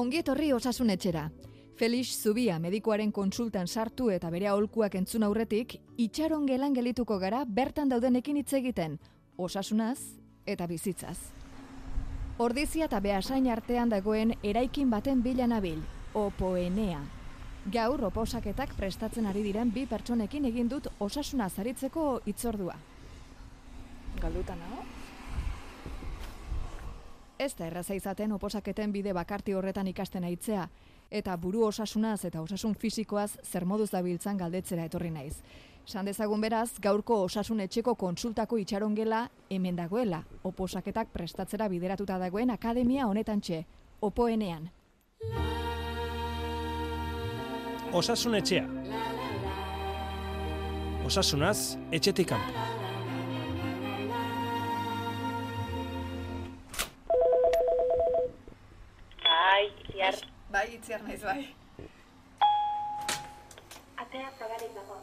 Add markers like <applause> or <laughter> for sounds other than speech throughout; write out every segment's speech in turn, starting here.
Ongietorri osasun etxera. Felix Zubia medikuaren konsultan sartu eta bere aholkuak entzun aurretik, itxaron gelan gelituko gara bertan daudenekin hitz egiten, osasunaz eta bizitzaz. Ordizia eta behasain artean dagoen eraikin baten bila nabil, opoenea. Gaur oposaketak prestatzen ari diren bi pertsonekin egin dut osasuna zaritzeko itzordua. Galduta nago? Ez da erraza izaten oposaketen bide bakarti horretan ikasten aitzea, eta buru osasunaz eta osasun fisikoaz zer moduz dabiltzan galdetzera etorri naiz. San dezagun beraz, gaurko osasun etxeko kontsultako itxaron gela hemen dagoela, oposaketak prestatzera bideratuta dagoen akademia honetan txe, opoenean. Osasun etxea. Osasunaz, etxetik kanpo. Bai, iar. Bai, itziar naiz bai. Atea zabalik dago.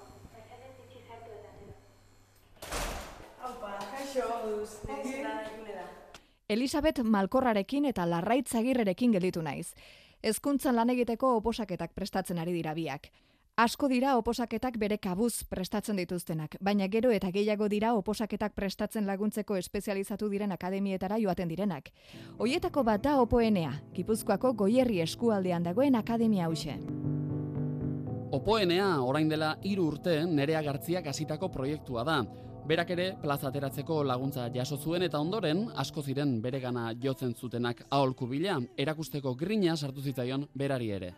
Elisabet Malkorrarekin eta Larraitz Agirrerekin gelditu naiz. Hezkuntzan lan egiteko oposaketak prestatzen ari dira biak. Asko dira oposaketak bere kabuz prestatzen dituztenak, baina gero eta gehiago dira oposaketak prestatzen laguntzeko espezializatu diren akademietara joaten direnak. Hoietako bat da opoenea, Gipuzkoako goierri eskualdean dagoen akademia hause. Opoenea orain dela hiru urte nerea gartziak hasitako proiektua da. Berak ere plaza ateratzeko laguntza jaso zuen eta ondoren asko ziren beregana jotzen zutenak aholku bila, erakusteko grina sartu zitzaion berari ere.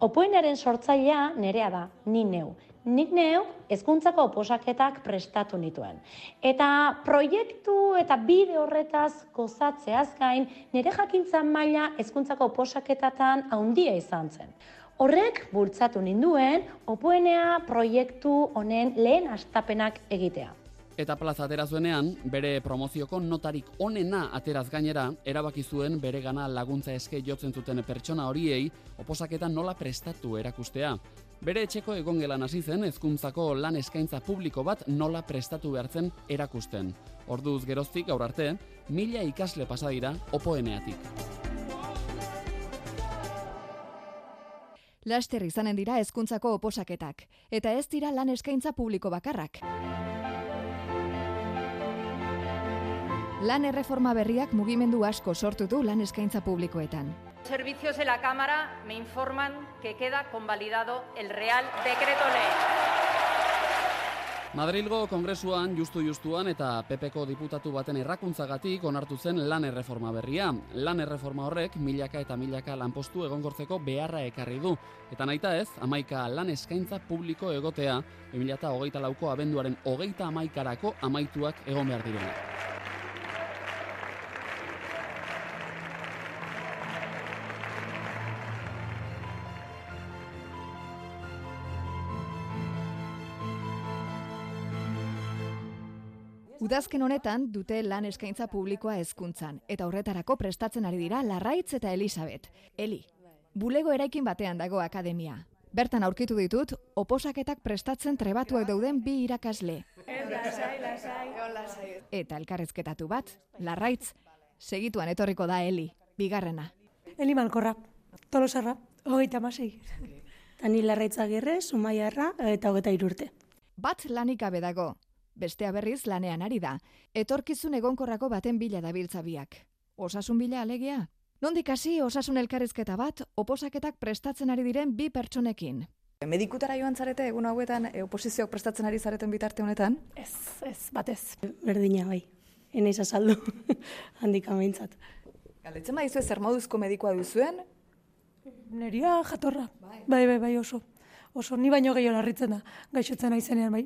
Opoenaren sortzailea nerea da, ni neu. Nik neu hezkuntzako oposaketak prestatu nituen. Eta proiektu eta bide horretaz gozatzeaz gain, nire jakintza maila hezkuntzako oposaketatan handia izan zen. Horrek bultzatu ninduen opoenea proiektu honen lehen astapenak egitea. Eta plaza atera zuenean, bere promozioko notarik onena ateraz gainera, erabaki zuen bere gana laguntza eske jotzen zuten pertsona horiei, oposaketan nola prestatu erakustea. Bere etxeko egongelan hasi zen hezkuntzako lan eskaintza publiko bat nola prestatu behartzen erakusten. Orduz geroztik gaur arte, mila ikasle pasa dira opoeneatik. Laster izanen dira hezkuntzako oposaketak, eta ez dira lan eskaintza publiko bakarrak. Lan erreforma berriak mugimendu asko sortu du lan eskaintza publikoetan. Servicios de la Cámara me informan que queda convalidado el Real Decreto Ley. Madrilgo kongresuan justu-justuan eta PPko diputatu baten errakuntzagatik onartu zen lan erreforma berria. Lan erreforma horrek milaka eta milaka lanpostu egonkortzeko beharra ekarri du. Eta naita ez, amaika lan eskaintza publiko egotea, 2008 lauko abenduaren hogeita amaikarako amaituak egon behar direnak. Udazken honetan dute lan eskaintza publikoa hezkuntzan eta horretarako prestatzen ari dira Larraitz eta Elisabet. Eli, bulego eraikin batean dago akademia. Bertan aurkitu ditut, oposaketak prestatzen trebatuak dauden bi irakasle. Eta elkarrezketatu bat, Larraitz, segituan etorriko da Eli, bigarrena. Eli Malkorra, Tolosarra, hogeita masei. Tani larraitzagirre, sumaiarra eta hogeta irurte. Bat lanik gabe dago, bestea berriz lanean ari da. Etorkizun egonkorrako baten bila dabiltza biak. Osasun bila alegia? Nondik hasi osasun elkarrizketa bat, oposaketak prestatzen ari diren bi pertsonekin. Medikutara joan zarete egun hauetan e, oposizioak prestatzen ari zareten bitarte honetan? Ez, ez, batez. Berdina bai. Enaiz azaldu, <laughs> handik ameintzat. Galdetzen baizu zer moduzko medikoa duzuen? Neria jatorra. Bai, bai, bai, oso. Oso, ni baino gehiago larritzen da. Gaixotzen aizenean, bai.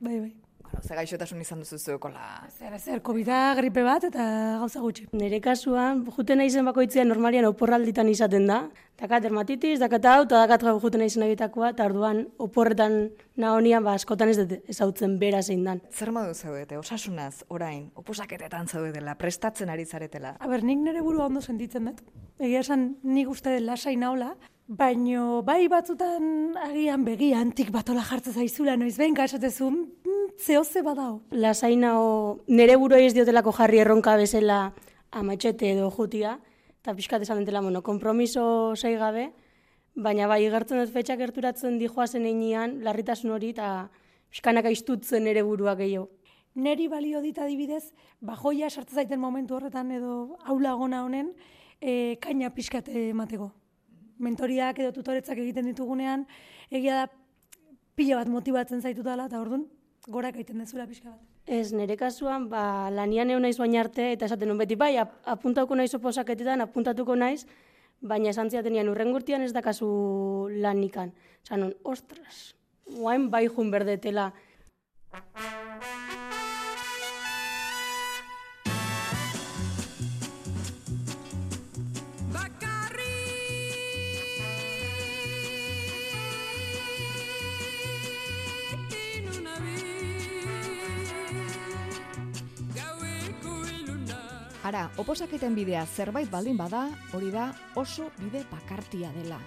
Bai, bai. Bueno, ze gaixotasun izan duzu zuekola. Zer, zer, covid gripe bat eta gauza gutxi. Nire kasuan, juten naizen bakoitzean normalian oporralditan izaten da. Dakat dermatitis, dakat hau, eta dakat gau juten naizen egitakoa, eta orduan oporretan nahonian, ba, askotan ez dut ezautzen bera zein dan. Zer modu zaudete, osasunaz, orain, oposaketetan zaudetela, prestatzen ari zaretela. Aber, nik nire burua ondo sentitzen dut. Egia esan, nik uste dut lasai naula, Baino, bai batzutan agian begi antik batola jartzen zaizula, noiz behin gaixotezu, mm, zehoze badao. Lasainao nere buruei ez diotelako jarri erronka bezala amatxete edo jutia, eta pixkat esan dentela, bueno, kompromiso sei gabe, baina bai, igertzen dut fetxak gerturatzen dijoazen einean, larritasun hori, eta pixkanak aiztutzen ere burua gehiago. Neri balio dit adibidez, bajoia sartzen zaiten momentu horretan edo aula gona honen, e, kaina pixkat emateko. Mentoriak edo tutoretzak egiten ditugunean, egia da pila bat motibatzen zaitutala, eta orduan, gorak egiten dezula pixka bat. Ez, nire kasuan, ba, lanian egon naiz baina arte, eta esaten nuen beti, bai, ap apuntatuko naiz oposaketetan, apuntatuko naiz, baina esan ziaten nian, urrengurtian ez dakazu lanikan. Nun, ostras, guain bai jun berdetela. Ara, oposaketen bidea zerbait baldin bada, hori da oso bide bakartia dela.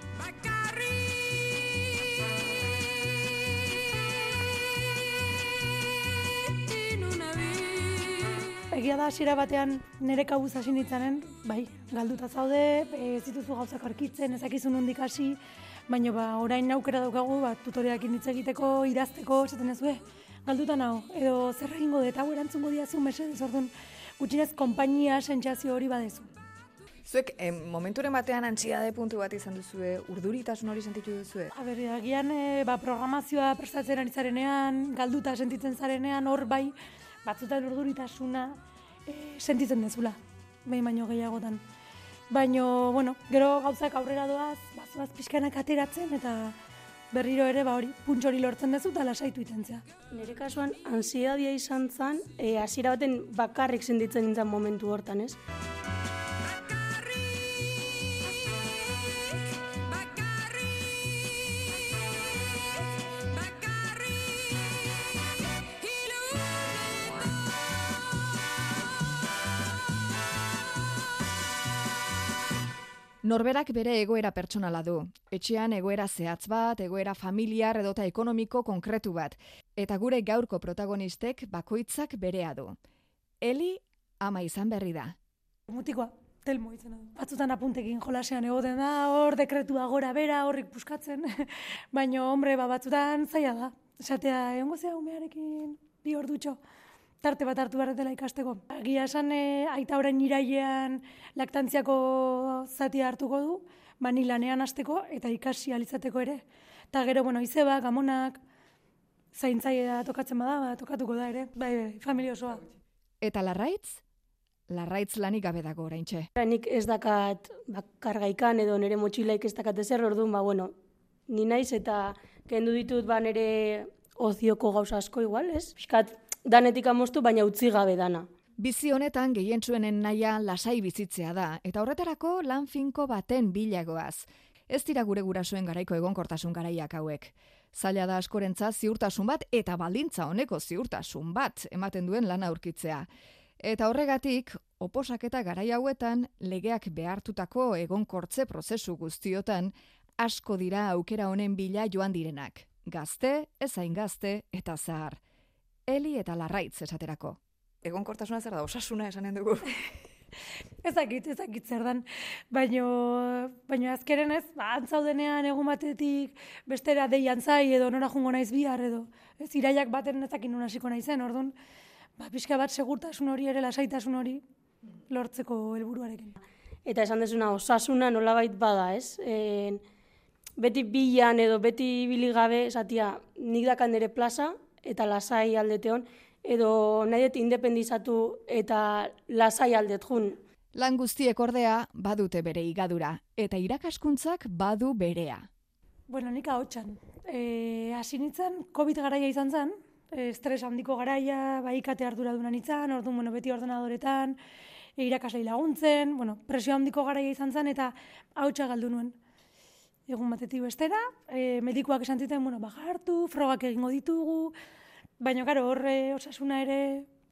Egia da hasiera batean nire kabuz hasi nintzanen, bai, galduta zaude, e, ez dituzu gauzak arkitzen, ezakizu nondik hasi, baina ba, orain aukera daukagu, ba, tutoriak hitz egiteko, idazteko, esaten ez galduta nao, edo zer egingo dut, hau erantzungo diazu, mesedez, orduan, gutxinez, konpainia sentsazio hori badezu. Zuek, eh, momenturen batean antxiade puntu bat izan duzue, urduritasun hori sentitu duzue? A ber, agian, e, ba, programazioa prestatzen ari zarenean, galduta sentitzen zarenean, hor bai, batzutan urduritasuna e, sentitzen dezula, behin baino gehiagotan. Baino, bueno, gero gauzak aurrera doaz, bazoaz pixkanak ateratzen, eta berriro ere, ba hori, puntxo hori lortzen dezu, eta lasaitu itentzea. Nire kasuan, ansiedadia izan zen, e, hasiera baten bakarrik sentitzen nintzen momentu hortan, ez? Norberak bere egoera pertsonala du. Etxean egoera zehatz bat, egoera familiar edota ekonomiko konkretu bat. Eta gure gaurko protagonistek bakoitzak berea du. Eli ama izan berri da. Mutikoa, telmo izan du. Batzutan apuntekin jolasean egoten da, hor dekretua gora bera, horrik puskatzen. <laughs> Baina, hombre, ba, batzutan zaila da. Esatea, egon gozea umearekin bi hor dutxo tarte bat hartu behar dela ikasteko. Agia esan e, aita orain irailean laktantziako zati hartuko du, bani lanean hasteko eta ikasi alizateko ere. Ta gero, bueno, izeba, gamonak, zaintzaia tokatzen bada, ba, tokatuko da ere, bai, bai, familia osoa. Eta larraitz? Larraitz lanik gabe dago oraintxe. Nik ez dakat bakargaikan edo nire motxilaik ez dakat ezer orduan, ba, bueno, ni naiz eta kendu ditut ba nire ozioko gauza asko igual, ez? Piskat, danetik amostu, baina utzi gabe dana. Bizi honetan gehientsuenen naia lasai bizitzea da, eta horretarako lan finko baten bilagoaz. Ez dira gure gurasoen garaiko egonkortasun garaiak hauek. Zaila da askorentza ziurtasun bat eta baldintza honeko ziurtasun bat ematen duen lana aurkitzea. Eta horregatik, oposaketa garai hauetan legeak behartutako egonkortze prozesu guztiotan asko dira aukera honen bila joan direnak. Gazte, ezain gazte eta zahar. Eli eta larraitz esaterako. Egonkortasuna zer da, osasuna esanen dugu. <laughs> ezakit, ezakit zer dan. Baino, baino azkeren ez, ba, antzaudenean egun batetik bestera deian zai edo nora jungo naiz bihar edo. Ez iraiak baten ezakin nuna hasiko naizen, orduan, ba, pixka bat segurtasun hori ere, lasaitasun hori lortzeko helburuarekin. Eta esan dezuna, osasuna nolabait bada, ez? E, beti bilan edo beti biligabe, esatia, nik dakan nire plaza, eta lasai aldeteon, edo nahi dut independizatu eta lasai aldet jun. Lan guztiek ordea badute bere igadura, eta irakaskuntzak badu berea. Bueno, nik hau txan. E, hasi nintzen, COVID garaia izan zen, e, estres handiko garaia, bai ikate ardura duna nintzen, orduan, bueno, beti ordenadoretan, e, irakaslei laguntzen, bueno, presio handiko garaia izan zen, eta hau galdu nuen. Egun batetik bestera, e, medikuak esan ziten, bueno, bajartu, frogak egingo ditugu, baina gero horre osasuna ere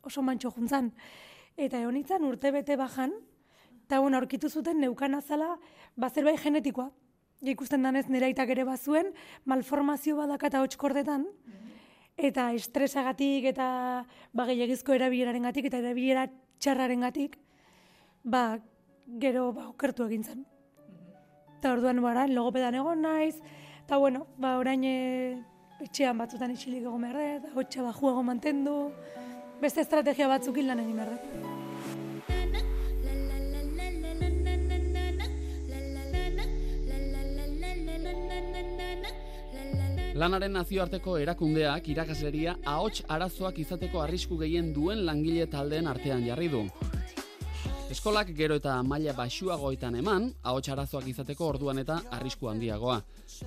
oso mantxo juntzan. Eta egon nintzen urte bete bajan, eta bueno, aurkitu zuten neukan azala, bazer bai genetikoa. Ikusten danez nire aitak ere bazuen, malformazio badaka eta hotxkordetan, eta estresagatik eta ba, gehiagizko erabileraren gatik, eta erabilera txarraren gatik, ba, gero ba, okertu egin zen. Eta orduan bara, logopedan egon naiz, eta bueno, ba, orain e, etxean batzutan itxilik egon behar dut, hotxa ba, juego mantendu, beste estrategia batzuk lan egin behar dut. Lanaren nazioarteko erakundeak irakasleria ahots arazoak izateko arrisku gehien duen langile taldeen artean jarri du. Eskolak gero eta maila baxuagoetan eman, ahots arazoak izateko orduan eta arrisku handiagoa.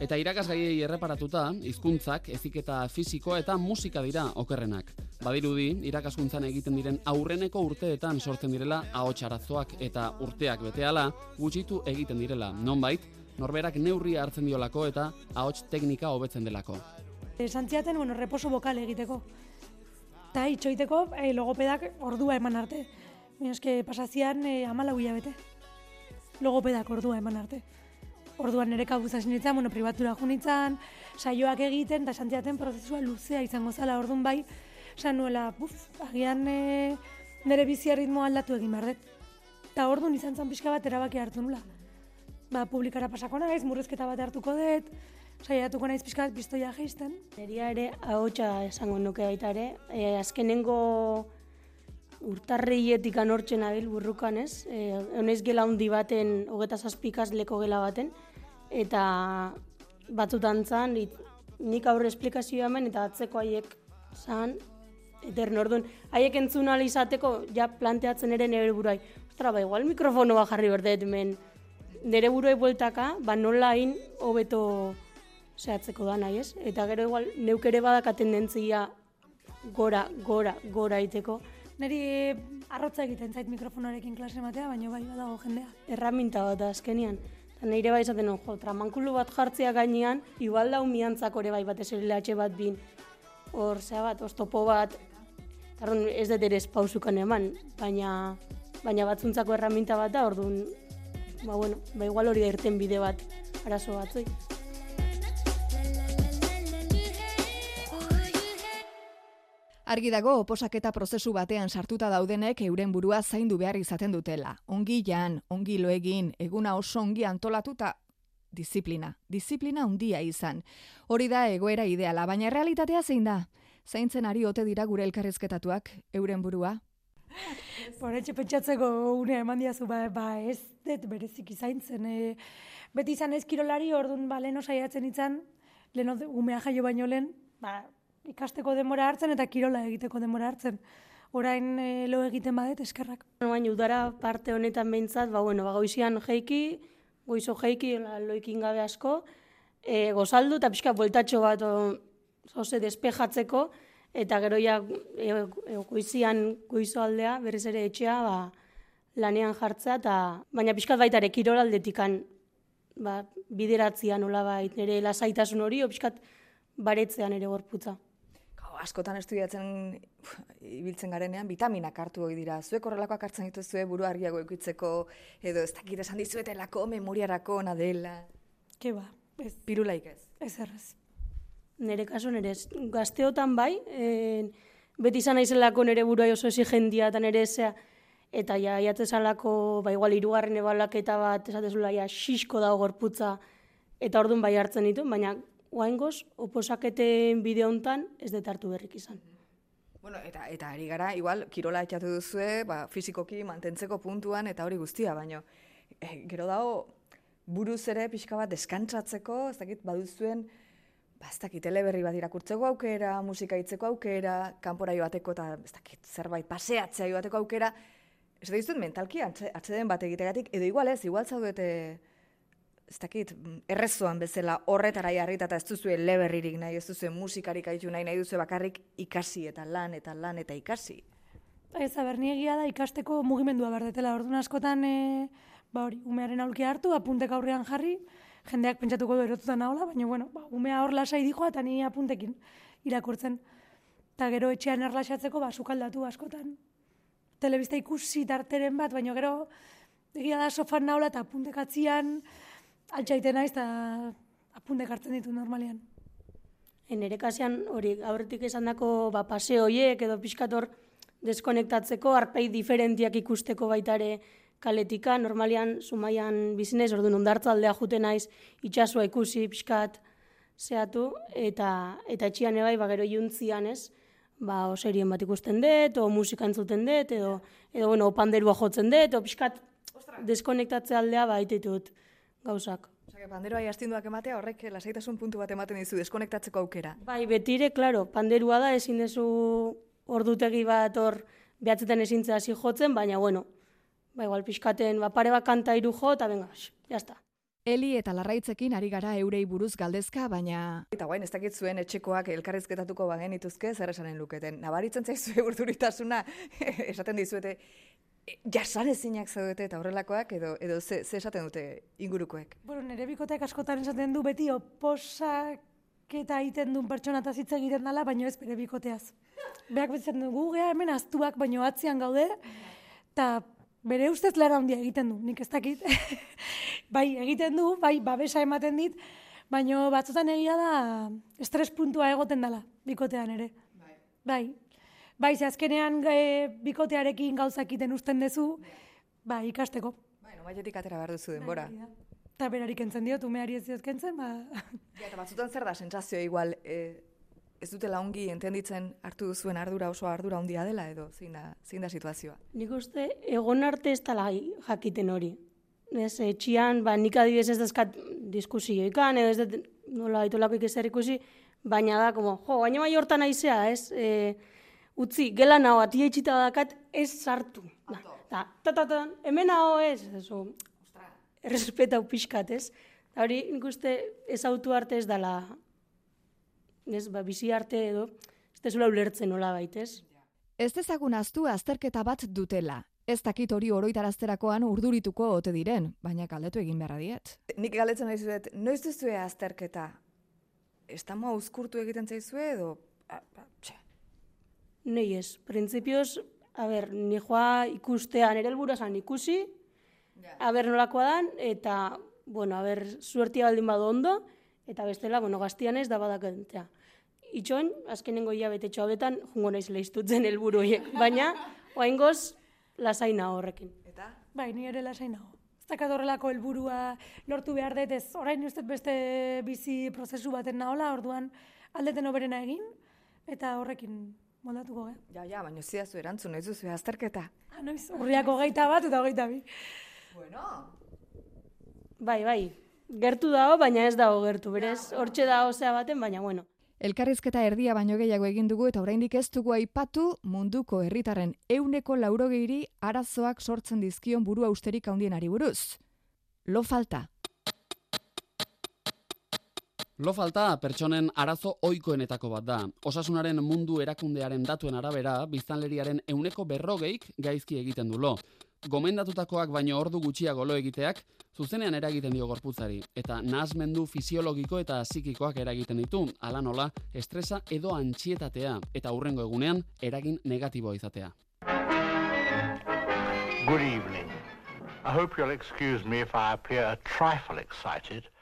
Eta irakasgaiei erreparatuta, hizkuntzak, eziketa fisiko eta musika dira okerrenak. Badirudi, irakaskuntzan egiten diren aurreneko urteetan sortzen direla ahots arazoak eta urteak betehala gutxitu egiten direla. Nonbait, norberak neurria hartzen diolako eta ahots teknika hobetzen delako. Esan ziaten, bueno, reposo bokal egiteko. Eta itxoiteko e, logopedak ordua eman arte. Baina eske pasazian e, amalau hilabete. Logopedak ordua eman arte. Orduan nire kabuz hasi nintzen, bueno, pribatura jo nintzen, saioak egiten, eta esan ziaten prozesua luzea izango zela, orduan bai, esan nuela, buf, agian e, nire bizi ritmo aldatu egin behar dut. Eta orduan izan zen pixka bat erabaki hartu nula. Ba, publikara pasako naiz, murrezketa bat hartuko dut, saiatuko naiz pixka bat pistoia geisten. Neria ere ahotsa esango nuke baita ere. E, azkenengo urtarreietik anortzen abil burrukan ez. E, honez gela handi baten, hogeta zazpikaz leko gela baten. Eta batzutan zan, it, nik aurre esplikazioa hemen eta atzeko haiek zan, etern orduan. Haiek entzun izateko, ja planteatzen ere nire buruai. Ostra, ba, igual mikrofonoa jarri berdet hemen. Nire buruai bueltaka, ba nola hain hobeto zehatzeko da nahi ez. Eta gero igual neuk ere badaka tendentzia gora, gora, gora iteko. Neri arrotza egiten zait mikrofonarekin klase ematea, baina bai badago jendea. Erraminta bat azkenian. Eta nire bai esaten non, jo, tramankulu bat jartzea gainean, igual da miantzak ore bai bat eserilatxe bat bin. Hor, zea bat, oztopo bat, Tarron ez dut ere pausukan eman, baina, baina batzuntzako erraminta bat da, orduan, ba, bueno, ba, igual hori da irten bide bat, arazo batzui. Argi dago oposaketa prozesu batean sartuta daudenek euren burua zaindu behar izaten dutela. Ongi jan, ongi lo egin, eguna oso ongi antolatuta disiplina, disiplina handia izan. Hori da egoera ideala, baina realitatea zein da? Zaintzen ari ote dira gure elkarrizketatuak euren burua? Horetxe pentsatzeko unea eman diazu, ba, ba ez dut bereziki zaintzen. E, beti izan ez kirolari, orduan ba, lehen saiatzen izan, lehen umea jaio baino lehen, ba, ikasteko denbora hartzen eta kirola egiteko denbora hartzen. Orain e, lo egiten badet, eskerrak. Baina udara parte honetan behintzat, ba, bueno, ba, goizian jeiki, goizo jeiki, loikin gabe asko, e, gozaldu eta pixka bueltatxo bat o, zoze despejatzeko, eta gero ja e, e, goizian goizo aldea, berriz ere etxea, ba, lanean jartzea, eta, baina pixkat baita ere kirolaldetikan ba, bideratzia nola bait, nire lasaitasun hori, o pixkat baretzean ere gorputza. Askotan estudiatzen ibiltzen garenean, vitaminak hartu hori dira. Zuek horrelakoak hartzen dituzue buru argiago eukitzeko, edo ez dakit esan dizuetelako, memoriarako, nadela. Ke ba, ez, Pirulaik ez. ez errez. Nire kasu nire ez, gazteotan bai, e, beti izan naizelako nire burua oso exigentia eta nire ezea, eta ja, jatzezalako, ba, igual, irugarren ebalaketa bat, esatezula, ja, xisko dago gorputza, eta orduan bai hartzen ditu, baina guaingoz, oposaketen bideo hontan ez dut hartu berrik izan. Bueno, eta eta ari gara, igual, kirola etxatu duzue, ba, fizikoki mantentzeko puntuan, eta hori guztia, baino, eh, gero dago, buruz ere pixka bat deskantzatzeko, ez dakit, baduzuen, ba, ez dakit, eleberri bat irakurtzeko aukera, musika hitzeko aukera, kanpora joateko, eta ez dakit, zerbait paseatzea joateko aukera, ez da mentalki atse- atseden bat egitegatik, edo igual ez, igual zaudete, ez dakit, mm, errezoan bezala horretara jarrita eta ez duzue eleberririk nahi, ez duzue musikarik haitu nahi, nahi duzue bakarrik ikasi eta lan eta lan eta ikasi. Ez, aber, ni egia da ikasteko mugimendua berdetela. Orduan askotan, e, ba hori, umearen aulkia hartu, apuntek aurrean jarri, jendeak pentsatuko du erotuta nahola, baina, bueno, ba, umea hor lasai dijoa eta ni apuntekin irakurtzen. Eta gero etxean erlaxatzeko, ba, sukaldatu askotan. Telebista ikusi tarteren bat, baina gero, egia da sofan nahola eta apuntek atzian, altxaiten naiz eta apuntek hartzen ditu normalian. En nire kasian hori aurretik esandako ba, paseo hoiek edo pixkat hor deskonektatzeko, arpei diferentiak ikusteko baita ere kaletika, normalian sumaian bizinez, orduan ondartzaldea jute naiz, itxasua ikusi, pixkat, zehatu, eta, eta etxian ebai, ba, gero juntzian ez, ba, o serien bat ikusten dut, o musika entzuten dut, edo, edo bueno, o panderua jotzen dut, o pixkat deskonektatze aldea ba, ditut gauzak. Osea, panderoa astinduak ematea horrek lasaitasun puntu bat ematen dizu deskonektatzeko aukera. Bai, betire, claro, panderua da, ezin dezu ordutegi bat hor behatzetan ezintzea hasi jotzen, baina, bueno, ba, igual pixkaten, ba, pare bat kanta iru jo, eta venga, jazta. Eli eta larraitzekin ari gara eurei buruz galdezka, baina... Eta guain, ez dakit zuen etxekoak elkarrizketatuko bagen ituzke, zer esanen luketen. Nabaritzen zaizue urduritasuna, <laughs> esaten dizuete, jasan ezinak zaudete eta horrelakoak, edo, edo ze, ze esaten dute ingurukoek? Bueno, nire bikoteak askotan esaten du beti oposak eta egiten duen pertsona eta hitz egiten dela, baino ez bere bikoteaz. Beak betzen du, gu gea hemen aztuak baino atzian gaude, eta bere ustez lara handia egiten du, nik ez dakit. <laughs> bai, egiten du, bai, babesa ematen dit, baino batzutan egia da estres puntua egoten dela, bikotean ere. Bai. Bai, bai ze azkenean e, bikotearekin gauzak egiten usten dezu, bai, ikasteko. Bai, no, baietik atera behar duzu denbora. Bai, eta berari kentzen diot, umeari ez diot kentzen, ba... <laughs> Ja, eta batzutan zer da sentsazio igual, e, ez dutela ongi entenditzen hartu duzuen ardura oso ardura handia dela edo zein da, zein da situazioa? Nik uste egon arte ez dela jakiten hori. Ez, etxian, ba, nik adibidez ez dazkat diskusioikan, edo ez dut nola baitolako ikeser ikusi, baina da, como, jo, baina bai hortan aizea, ez, e, utzi, gela naho, atia itxita dakat, ez sartu. Da, da, ta, ta, ta, hemen hau ez, ez, errespeta pixkat, ez. hori, nik uste ez autu arte ez dela ez, ba, bizi arte edo, ez tezula ulertzen nola baitez. Ez dezagun aztu azterketa bat dutela. Ez dakit hori oroitarazterakoan urdurituko ote diren, baina galdetu egin beharra diet. Nik galdetzen nahi zuet, noiz duzue azterketa? Ez tamo uzkurtu egiten zaizue edo... A, a, txe. Nei ez, printzipioz, a ber, ni joa ikustean ere helburu ikusi, a ber nolakoa dan, eta, bueno, a ber, suertia baldin badu ondo, eta bestela, bueno, gaztian ez da badakentea. Itxoin, azkenengo hilabete txoabetan, jungo naiz lehiztutzen helburu horiek, baina, <laughs> oaingoz, lasaina horrekin. Eta? Bai, ni ere lasaina dakat horrelako helburua lortu behar dut, ez orain uste beste bizi prozesu baten nahola, orduan aldeten oberena egin, eta horrekin moldatuko ge. Ja, ja, baina zidazu erantzun, ez duzu azterketa. Ah, noiz, urriako geita bat eta geita bi. Bueno. Bai, bai, Gertu dago, baina ez dago gertu, berez, hortxe dago zea baten, baina bueno. Elkarrizketa erdia baino gehiago egin dugu eta oraindik ez dugu aipatu munduko herritarren euneko laurogeiri arazoak sortzen dizkion burua austerik handienari buruz. Lo falta. Lo falta pertsonen arazo oikoenetako bat da. Osasunaren mundu erakundearen datuen arabera, biztanleriaren euneko berrogeik gaizki egiten du lo gomendatutakoak baino ordu gutxiago lo egiteak zuzenean eragiten dio gorputzari eta nahasmendu fisiologiko eta psikikoak eragiten ditu hala nola estresa edo antxietatea eta hurrengo egunean eragin negatiboa izatea. Good evening. I hope you'll excuse me if I appear a trifle excited.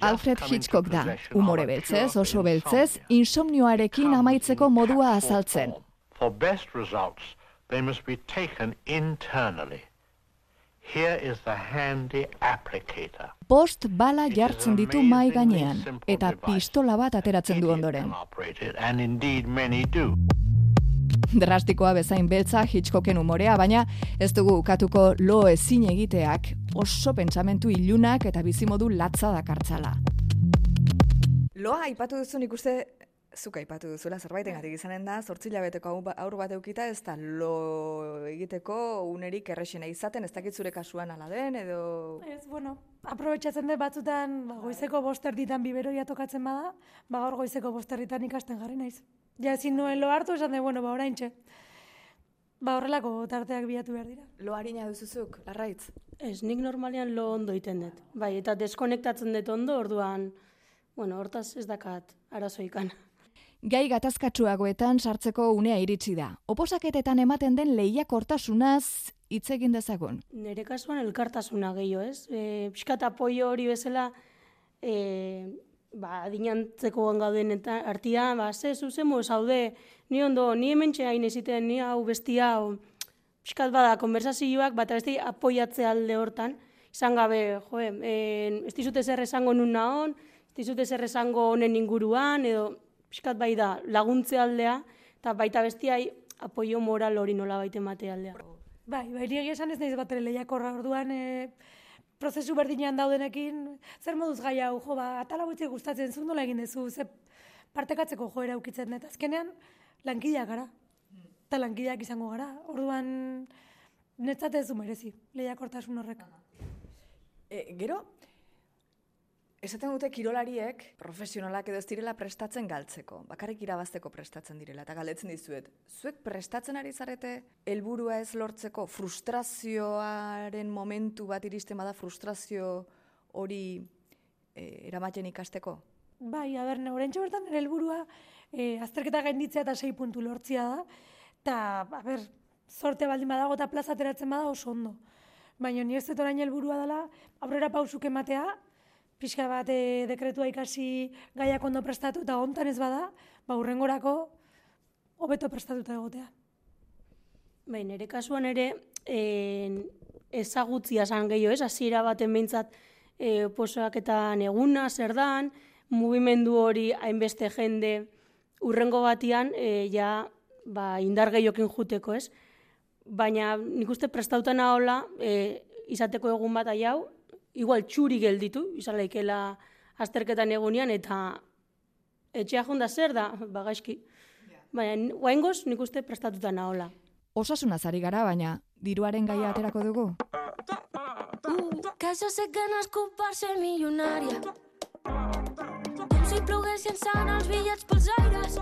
Alfred Hitchcock da, umore beltzez, oso beltzez, insomnioarekin amaitzeko modua azaltzen. For best results, they must be taken internally. Here is the handy applicator. Post bala jartzen ditu mai gainean eta pistola bat ateratzen du ondoren. And indeed many do. Drastikoa bezain beltza Hitchcocken umorea, baina ez dugu ukatuko lo ezin egiteak oso pentsamentu ilunak eta bizimodu latza dakartzala. Loa aipatu duzu ikuste zuk aipatu duzuela zerbaiten gatik izanen da, zortzila beteko ba, aur bat eukita, ez da lo egiteko unerik errexena izaten, ez dakit zure kasuan ala den, edo... Ez, bueno, aprobetsatzen dut batzutan, ba, goizeko bosterditan biberoia tokatzen bada, ba, gaur goizeko bosterditan ikasten jarri naiz. Ja, ezin nuen lo hartu, esan de, bueno, ba, orain txe. Ba, horrelako tarteak bilatu behar dira. Lo harina duzuzuk, larraitz? Ez, nik normalian lo ondo iten dut. Bai, eta deskonektatzen dut ondo, orduan, bueno, hortaz ez dakat arazoikan. Gai gatazkatsuagoetan sartzeko unea iritsi da. Oposaketetan ematen den lehiakortasunaz hitz egin dezagun. Nere kasuan elkartasuna gehiago, ez? E, Piskat apoio hori bezala, e, ba, dinantzeko gauden eta artia, ba, ze, zuzen zaude, ni ondo, ni hemen hain eziten, ni hau bestia, hau, pixkat bada, konversazioak, bat beste apoiatze alde hortan, izan gabe, jo, en, ez dizute zer esango nun nahon, ez dizute zer esango honen inguruan, edo pixkat bai da, laguntze aldea, eta baita bestiai apoio moral hori nola baita emate aldea. Bai, bai, esan ez naiz bat ere lehiakorra orduan, e, prozesu berdinean daudenekin, zer moduz gai hau, jo, ba, atala gutxi gustatzen zu, nola egin dezu, ze partekatzeko joera ukitzen dut. Azkenean, lankideak gara, eta lankideak izango gara. Orduan, netzat ez du merezi, lehiakortasun horrek. E, gero, esaten dute kirolariek profesionalak edo ez direla prestatzen galtzeko. Bakarrik irabazteko prestatzen direla. Eta galdetzen dizuet, zuek prestatzen ari zarete helburua ez lortzeko frustrazioaren momentu bat iristen bada frustrazio hori e, eramaten ikasteko? Bai, a ber, horrentxo bertan nire helburua e, azterketa gainditzea eta sei puntu lortzia da. Eta, a ber, sorte baldin badago eta plaza ateratzen bada oso ondo. Baina ni ez dut orain helburua dela aurrera pausuk ematea, pixka bat e, dekretua ikasi gaiak ondo prestatu eta hontan ez bada, ba urrengorako hobeto prestatuta egotea. Bai, nire kasuan ere en, ezagutzia san gehiago, ez? Hasiera baten behintzat e, posaketan eguna, zer dan, mugimendu hori hainbeste jende urrengo batian e, ja ba, indar gehiokin juteko, ez? Baina nik uste prestautan ahola e, izateko egun bat hau, igual txuri gelditu, izan laikela azterketan egunean, eta etxea jonda zer da, <laughs> bagaizki. Baina, guaingoz, nik uste prestatuta nahola. Osasuna zari gara, baina diruaren gaia aterako dugu? Uh, que no és culpar-se milionària. Com si ploguessin sant els bitllets pels aires.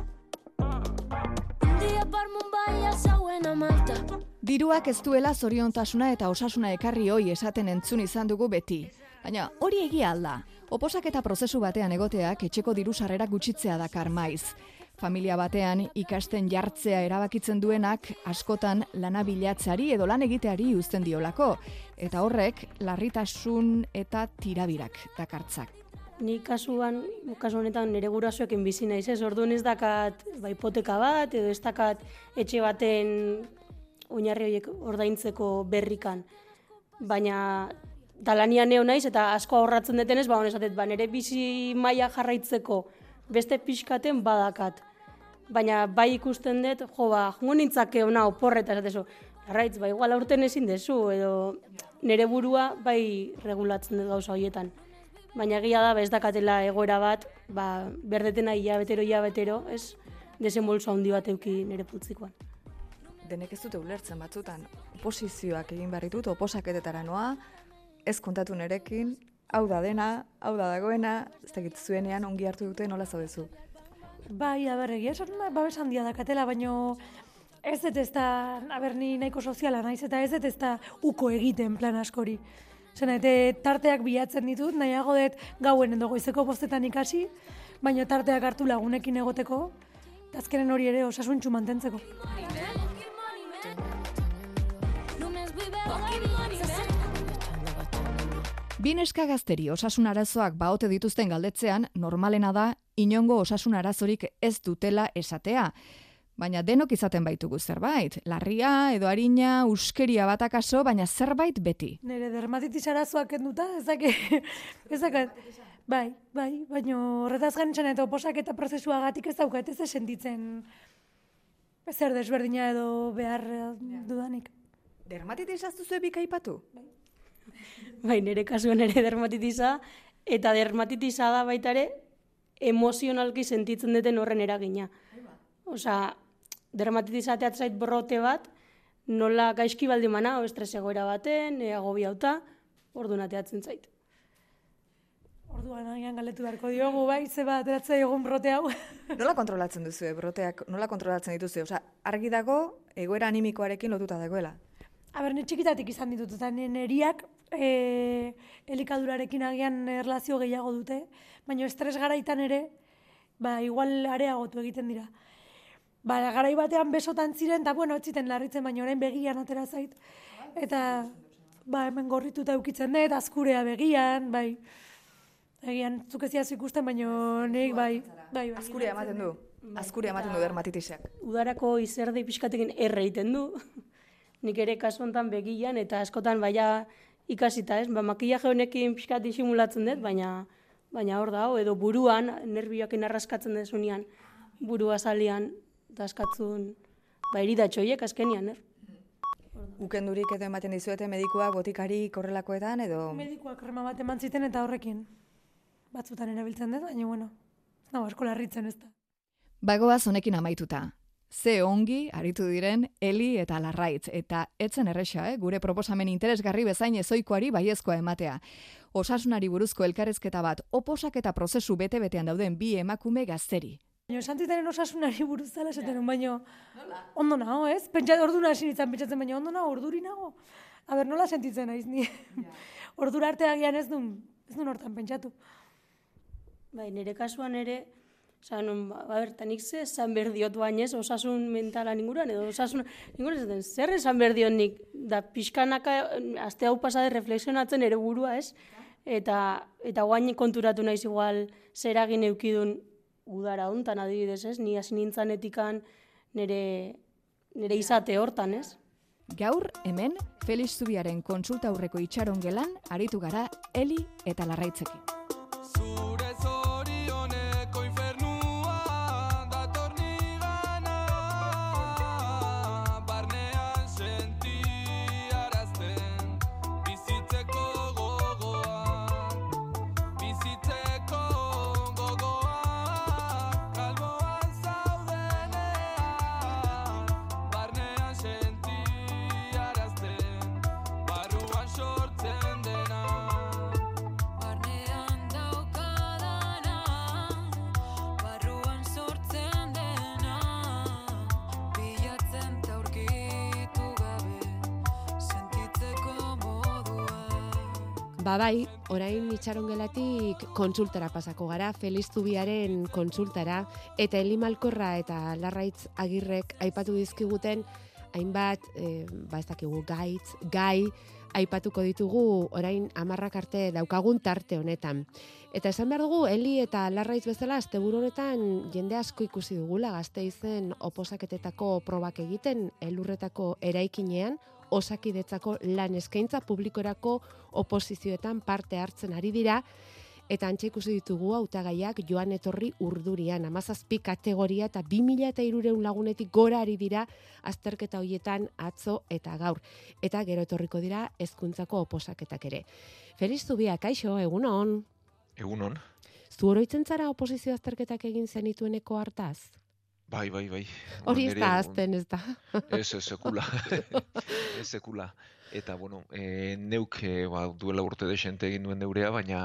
Diruak ez duela zoriontasuna eta osasuna ekarri hoi esaten entzun izan dugu beti. Baina hori egia alda. Oposak eta prozesu batean egoteak etxeko diru sarrera gutxitzea dakar maiz. Familia batean ikasten jartzea erabakitzen duenak askotan lana bilatzari edo lan egiteari uzten diolako. Eta horrek larritasun eta tirabirak dakartzak. Ni kasuan, kasu honetan nire gurasoekin bizi naiz, ez? Orduan ez dakat ba, hipoteka bat edo ez dakat etxe baten oinarri horiek ordaintzeko berrikan. Baina talania neo naiz eta asko ahorratzen detenez, ba honesatet, ba nire bizi maila jarraitzeko beste pixkaten badakat. Baina bai ikusten dut, jo ba, jongo nintzake ona oporreta esatezu. Arraitz, ba, igual aurten ezin dezu, edo nire burua bai regulatzen dut gauza horietan. Baina egia da, ba, ez dakatela egoera bat, ba, berdetena hilabetero, hilabetero, ez, desenbolso handi bat euki nire putzikoan denek ez dute ulertzen batzutan oposizioak egin behar ditut, oposaketetara noa, ez kontatu nerekin, hau da dena, hau da dagoena, ez da zuenean ongi hartu dute nola zaudezu. Bai, aber, egia esan babes handia dakatela, baino ez dut ez da, aber, ni nahiko soziala naiz, eta ez ez da uko egiten plan askori. Zena, eta tarteak bilatzen ditut, nahiago dut gauen edo goizeko postetan ikasi, baina tarteak hartu lagunekin egoteko, eta azkenen hori ere osasuntxu mantentzeko. Bineska gazteri osasun arazoak baote dituzten galdetzean, normalena da, inongo osasun arazorik ez dutela esatea. Baina denok izaten baitugu zerbait. Larria, edo harina, uskeria bat akaso, baina zerbait beti. Nere dermatitis arazoak enduta, ezak, <laughs> ezak, bai, bai, baina horretaz ganitzen eta oposak eta prozesuagatik ez daukat ez sentitzen zer desberdina edo behar dudanik. Dermatitis aztu zuen bikaipatu? Bai. Bai, nire kasuan ere dermatitisa, eta dermatitisa da baita ere emozionalki sentitzen duten horren eragina. Osa, dermatitisa teatzait brote bat, nola gaizki baldi mana, o estres egoera baten, e, agobiauta, ordu nateatzen zait. Orduan agian galetu beharko diogu, bai, ze bat ateratzea egun brote hau. <laughs> nola kontrolatzen duzu, e, broteak, nola kontrolatzen dituzu? Osa, argi dago, egoera animikoarekin lotuta dagoela. Aber, ne txikitatik izan ditut, eta neriak e, elikadurarekin agian erlazio gehiago dute, baina estres garaitan ere, ba, igual areagotu egiten dira. Ba, garai batean besotan ziren, eta bueno, etziten larritzen, baina orain begian atera zait. Eta, ba, hemen gorrituta eukitzen dut, azkurea begian, bai. Egian, zukeziaz ikusten, baina nik, bai, bai, bai. Azkurea ematen du. Azkurea ematen du dermatitisak. Udarako izerdei pixkatekin erre egiten du. Nik ere kasu honetan begian eta askotan baia ikasita, ez? Ba, makillaje honekin pixkat disimulatzen dut, baina baina hor da, edo buruan, nerbioak inarraskatzen desunean, burua salian, eta askatzun, ba, eridatxoiek azkenian, er? Ukendurik edo ematen dizuete medikuak botikari korrelakoetan edo... Medikuak krema bat eman ziten eta horrekin batzutan erabiltzen dut, baina bueno, ez nago asko larritzen ez da. Bagoaz honekin amaituta. Ze ongi aritu diren Eli eta Larraitz eta etzen erresa, eh? gure proposamen interesgarri bezain ezoikoari baiezkoa ematea. Osasunari buruzko elkarrezketa bat oposak eta prozesu bete-betean dauden bi emakume gazteri. Baina santitaren osasunari buruz zala esaten, baina ondo nago, ez? Pentsa ordura hasi nintzen pentsatzen, baina ondo nago, orduri nago. A ber, nola sentitzen naiz ni? <laughs> Ordura arte agian ez duen, ez duen hortan pentsatu. Bai, nire kasuan ere, Osa, non, ba, ber, ta nik ze esan behar diot bainez, osasun mentalan inguruan, edo osasun, inguruan esaten, zer esan behar diot nik, da pixkanaka, aste hau pasade reflexionatzen ere burua, ez? Eta, eta guain konturatu naiz igual, zer egin eukidun udara hontan adibidez, ez? Ni hasi nintzen etikan nire, nire izate hortan, ez? Gaur, hemen, Felix Zubiaren kontsulta aurreko itxaron gelan, aritu gara Eli eta Larraitzekin. Ba bai, orain itxarongelatik kontsultara pasako gara, Feliz Zubiaren kontsultara, eta Eli Malkorra eta Larraitz Agirrek aipatu dizkiguten hainbat, e, ba ez dakigu, gaitz, gai, aipatuko ditugu orain amarrak arte daukagun tarte honetan. Eta esan behar dugu, Eli eta Larraitz bezala, asteburu honetan jende asko ikusi dugula gazte izen oposaketetako probak egiten, elurretako eraikinean, osakidetzako lan eskaintza publikorako oposizioetan parte hartzen ari dira, eta antxe ikusi ditugu hautagaiak joan etorri urdurian, amazazpi kategoria eta 2000 eta irureun lagunetik gora ari dira azterketa hoietan atzo eta gaur. Eta gero etorriko dira hezkuntzako oposaketak ere. Feliz Zubia, kaixo, egunon. Egunon. Zu oroitzen zara oposizio azterketak egin zenitueneko hartaz? Bai, bai, bai. Hori ez da azten, ez da. Ez, ez, sekula. <laughs> ez sekula. Eta, bueno, e, neuk e, ba, duela urte desente egin duen neurea, baina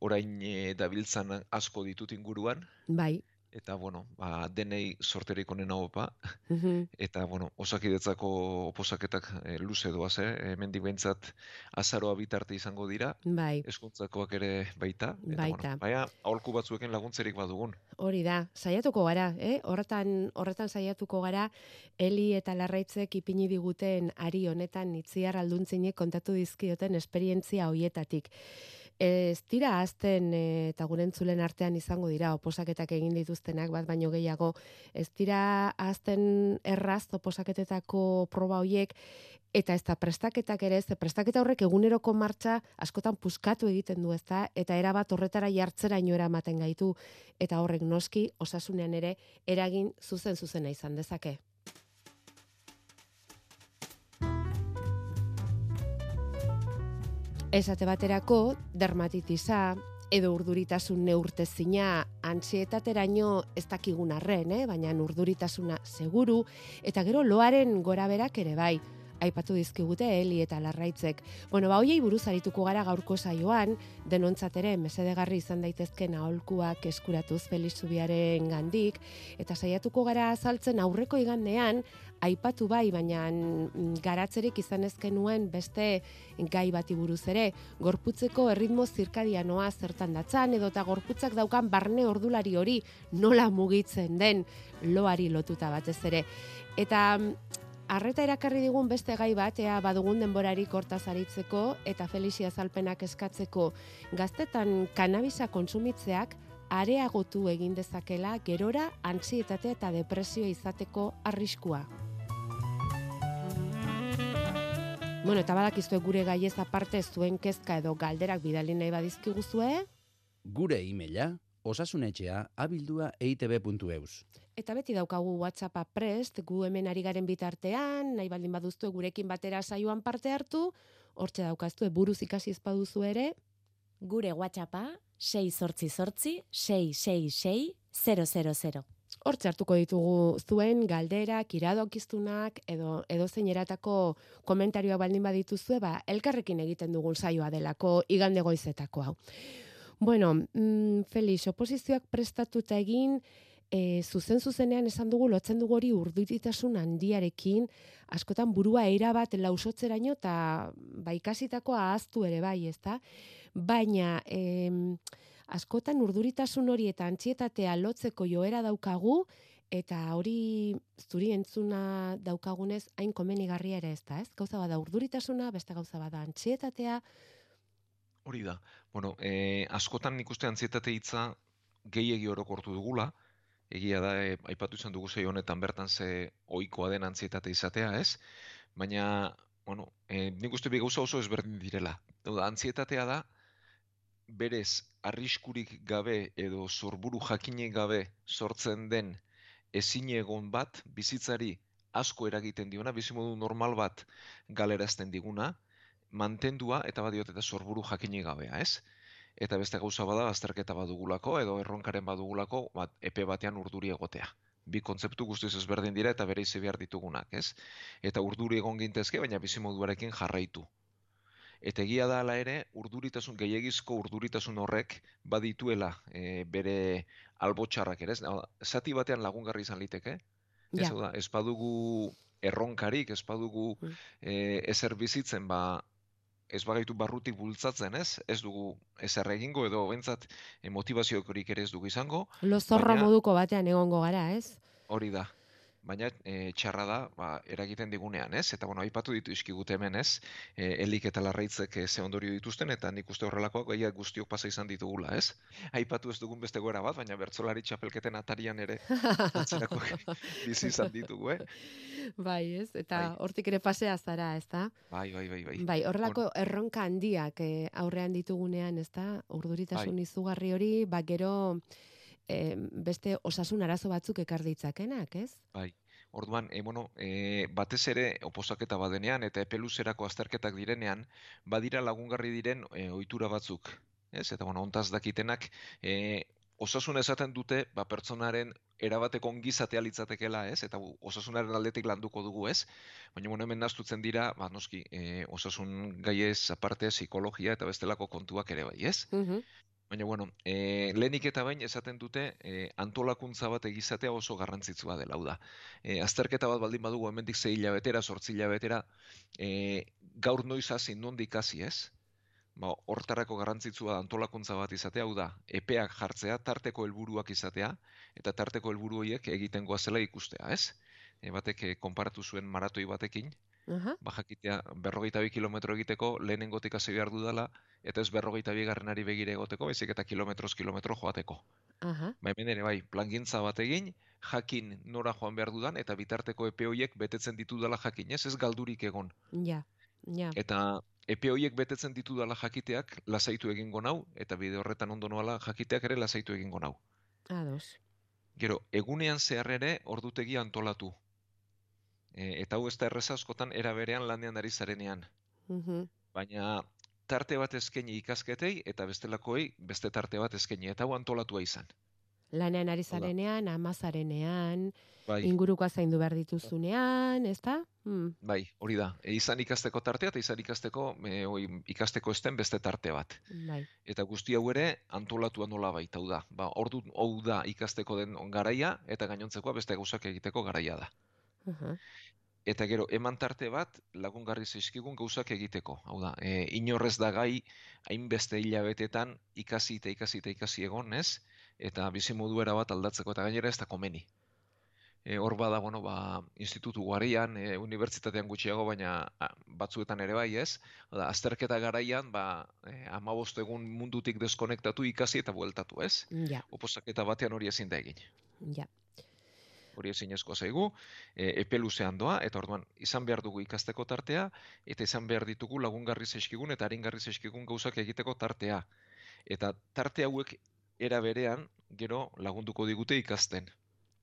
orain e, dabiltzan asko ditut inguruan, Bai. Eta, bueno, ba, denei sorterik onena opa, Mhm. eta, bueno, osakidetzako oposaketak e, luze doaz, eh? Hemendik behintzat azaroa bitarte izango dira, Bai. eskuntzakoak ere baita, eta, Baita. bueno, baina aholku batzuekin laguntzerik badugun. Hori da, saiatuko gara, eh? Horretan, horretan saiatuko gara, Eli eta Larraitzek ipini diguten ari honetan itziar alduntzinek kontatu dizkioten esperientzia hoietatik. Ez dira azten eta gure entzulen artean izango dira oposaketak egin dituztenak bat baino gehiago. Ez dira azten erraz oposaketetako proba hoiek eta ez da prestaketak ere, ze prestaketa horrek eguneroko martxa askotan puskatu egiten du ezta, eta erabat horretara jartzeraino eramaten gaitu, eta horrek noski osasunean ere eragin zuzen zuzena izan dezake. Esate baterako, dermatitisa, edo urduritasun neurtezina, antsietateraino ez dakigun arren, eh? baina urduritasuna seguru, eta gero loaren goraberak ere bai, aipatu dizkigute Eli eta Larraitzek. Bueno, ba hoiei buruz arituko gara gaurko saioan, denontzat ere mesedegarri izan daitezken aholkuak eskuratuz Felix Zubiaren gandik, eta saiatuko gara azaltzen aurreko igandean, aipatu bai, baina mm, garatzerik izan ezkenuen beste gai bati buruz ere, gorputzeko erritmo zirkadianoa zertan datzan, edota gorputzak daukan barne ordulari hori nola mugitzen den loari lotuta batez ere. Eta mm, Arreta erakarri digun beste gai bat, ea badugun denborarik hortaz aritzeko eta Felixia azalpenak eskatzeko gaztetan kanabisa konsumitzeak areagotu egin dezakela gerora antsietate eta depresio izateko arriskua. Bueno, eta badakizue gure gaiez aparte zuen kezka edo galderak bidali nahi badizkiguzue, Gure e-maila osasunetxea abildua eitb.eus. Eta beti daukagu WhatsAppa prest, gu hemen ari garen bitartean, nahi baldin baduztu gurekin batera saioan parte hartu, hortxe daukaztu buruz ikasi ezpaduzu ere, Gure WhatsAppa 6 sortzi sortzi 666 000. Hortze hartuko ditugu zuen galderak, iradokiztunak edo edo eratako komentarioa baldin badituzue, ba elkarrekin egiten dugun saioa delako igande goizetako hau. Bueno, mm, Felix, oposizioak prestatuta egin, e, zuzen zuzenean esan dugu lotzen dugu hori urduritasun handiarekin, askotan burua eira bat lausotzeraino eta ba ikasitakoa ahaztu ere bai, ezta? Baina em, askotan urduritasun hori eta antxietatea lotzeko joera daukagu, eta hori zuri entzuna daukagunez hain komenigarria ere ez da, ez? Gauza bada urduritasuna, beste gauza bada antxietatea, Hori da. Bueno, eh, askotan nik uste antzietate hitza gehiegi orokortu dugula, egia da, eh, aipatu izan dugu zei honetan bertan ze ohikoa den antzietate izatea, ez? Baina, bueno, eh, nik uste bi gauza oso ezberdin direla. Hau da, antzietatea da, berez arriskurik gabe edo sorburu jakinik gabe sortzen den ezin egon bat bizitzari asko eragiten diona, bizimodu normal bat galerazten diguna, mantendua eta badiot eta sorburu jakinik gabea, ez? Eta beste gauza bada azterketa badugulako edo erronkaren badugulako bat, epe batean urduri egotea. Bi kontzeptu guztiz ezberdin dira eta bere behar ditugunak, ez? Eta urduri egon gintezke, baina bizimoduarekin jarraitu. Eta egia da hala ere, urduritasun, gehiagizko urduritasun horrek badituela e, bere albotxarrak ere, Zati batean lagungarri izan liteke, ez, Ja. da, ez badugu erronkarik, ez badugu e, ezer bizitzen, ba, ez bagaitu barrutik bultzatzen, ez? Ez dugu ezer egingo edo bentsat e, motivaziokorik ere ez dugu izango. lozorra baina- moduko batean egongo gara, ez? Hori da. Baina e, txarra da, ba, eragiten digunean, ez? Eta bueno, aipatu ditu izkigute hemen, ez? E, elik eta larraitzek e, ze ondorio dituzten eta nik uste horrelakoak gaia guztiok pasa izan ditugula, ez? Aipatu ez dugun beste goera bat, baina bertsolari txapelketen atarian ere atzerako <laughs> bizi izan ditugu, eh? Bai, ez? Eta hortik ere pasea zara, ez da? Bai, bai, bai, bai. Bai, horrelako erronka handiak eh, aurrean ditugunean, ez da? Urduritasun Bai. izugarri hori, ba gero eh, beste osasun arazo batzuk ekar ditzakenak, ez? Bai. Orduan, e, bueno, e, batez ere oposaketa badenean eta epe luzerako azterketak direnean, badira lagungarri diren e, ohitura batzuk. Ez? Eta bueno, ontaz dakitenak, e, osasun esaten dute, ba, pertsonaren erabateko ongizatea litzatekela, ez? Eta osasunaren aldetik landuko dugu, ez? Baina bueno, hemen nastutzen dira, ba, noski, e, osasun gaiez aparte psikologia eta bestelako kontuak ere bai, ez? Baina, bueno, e, lehenik eta bain esaten dute e, antolakuntza bat egizatea oso garrantzitsua dela, hau da. E, azterketa bat baldin badugu hemendik zei hilabetera, sortzi hilabetera, e, gaur noiz hasi, nondik hasi, ez? Ba, hortarako garrantzitsua antolakuntza bat izatea, hau da, epeak jartzea, tarteko helburuak izatea, eta tarteko helburu horiek egiten goazela ikustea, ez? E, batek konparatu zuen maratoi batekin, Aha. ba jakitea berrogeita bi kilometro egiteko lehenengotik hasi behar dudala, eta ez berrogeita bi garrenari begire egoteko, baizik eta kilometroz kilometro joateko. Aha. Ba hemen ere bai, plangintza bat egin, jakin nora joan behar dudan, eta bitarteko epe horiek betetzen ditudala jakin, ez ez galdurik egon. Ja, ja. Eta epe horiek betetzen ditudala jakiteak lasaitu egingo nau, eta bide horretan ondo noala jakiteak ere lasaitu egingo nau. Ados. Gero, egunean zehar ere ordutegi antolatu. E, eta hau ez da erreza askotan era berean lanean ari zarenean. Mhm. Baina tarte bat eskaini ikasketei eta bestelakoei beste tarte bat eskaini eta hau antolatua izan. Lanean ari zarenean, amazarenean, Bai. ingurukoa zaindu behar dituzunean, ez da? Hmm. Bai, hori da. E, izan ikasteko tartea eta izan ikasteko e, oi, ikasteko esten beste tarte bat. Bai. Eta guzti hau ere antolatua nola baita, hau da. Ba, ordu hau da ikasteko den garaia eta gainontzekoa beste gauzak egiteko garaia da. Aha. Eta gero, eman tarte bat lagungarri zaizkigun gauzak egiteko. Hau da, e, inorrez da gai hainbeste hilabetetan ikasi eta ikasi eta ikasi egon, ez? Eta bizimodu era bat aldatzeko eta gainera ez da komeni. E, hor bada, bueno, ba, institutu guarian, e, unibertsitatean gutxiago, baina a, batzuetan ere bai, ez? Hau Da, azterketa garaian, ba, e, amabost egun mundutik deskonektatu ikasi eta bueltatu, ez? Ja. Oposaketa batean hori ezin da egin. Ja. Hori ezinezkoa zaigu, e, epe luzean doa, eta orduan izan behar dugu ikasteko tartea, eta izan behar ditugu lagungarri zaizkigun eta aringarri zaizkigun gauzak egiteko tartea. Eta tarte hauek era berean, gero lagunduko digute ikasten.